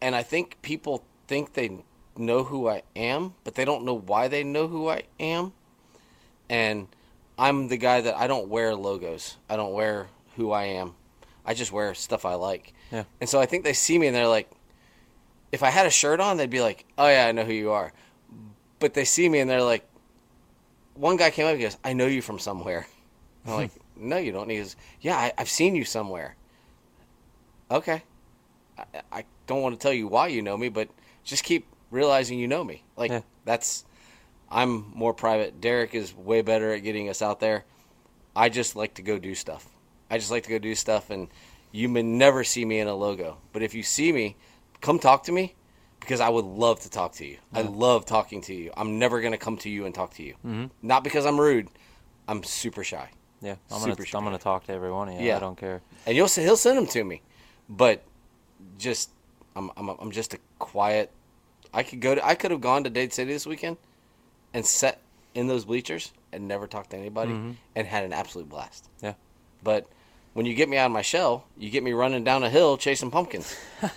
and I think people think they know who I am, but they don't know why they know who I am. And I'm the guy that I don't wear logos. I don't wear who I am. I just wear stuff I like. Yeah. And so I think they see me and they're like, if I had a shirt on, they'd be like, oh yeah, I know who you are. But they see me and they're like, one guy came up and goes, I know you from somewhere. I'm like, no, you don't. And he goes, yeah, I, I've seen you somewhere. Okay. I, I don't want to tell you why you know me, but just keep realizing you know me. Like Yeah. that's I'm more private. Derek is way better at getting us out there. I just like to go do stuff. I just like to go do stuff and you may never see me in a logo. But if you see me, come talk to me because I would love to talk to you. I love talking to you. I'm never going to come to you and talk to you. Mhm. Not because I'm rude. I'm super shy. Yeah, I'm gonna Super I'm gonna talk to every one of you. Yeah. I don't care. and you'll he'll send them to me, but just I'm I'm I'm just a quiet. I could go to I could have gone to Dade City this weekend, and sat in those bleachers and never talked to anybody Mhm. and had an absolute blast. Yeah. But when you get me out of my shell, you get me running down a hill chasing pumpkins.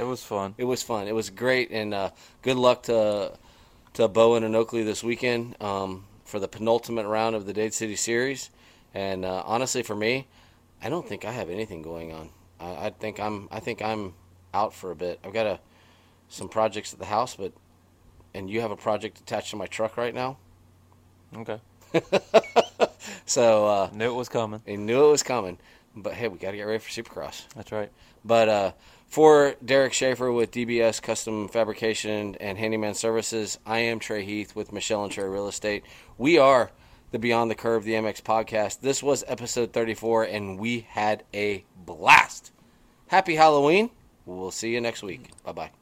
It was fun. It was fun. It was great, and uh, good luck to to Bowen and Oakley this weekend um, for the penultimate round of the Dade City Series. And uh, honestly, for me, I don't think I have anything going on. I, I think I'm I think I'm out for a bit. I've got a some projects at the house, but and you have a project attached to my truck right now. Okay. So uh, Knew it was coming. He knew it was coming. But hey, we got to get ready for Supercross. That's right. But uh, for Derek Schaefer with DBS Custom Fabrication and Handyman Services, I am Trey Heath with Michelle and Trey Real Estate. We are the Beyond the Curve, the MX podcast. This was episode 34, and we had a blast. Happy Halloween. We'll see you next week. Bye bye.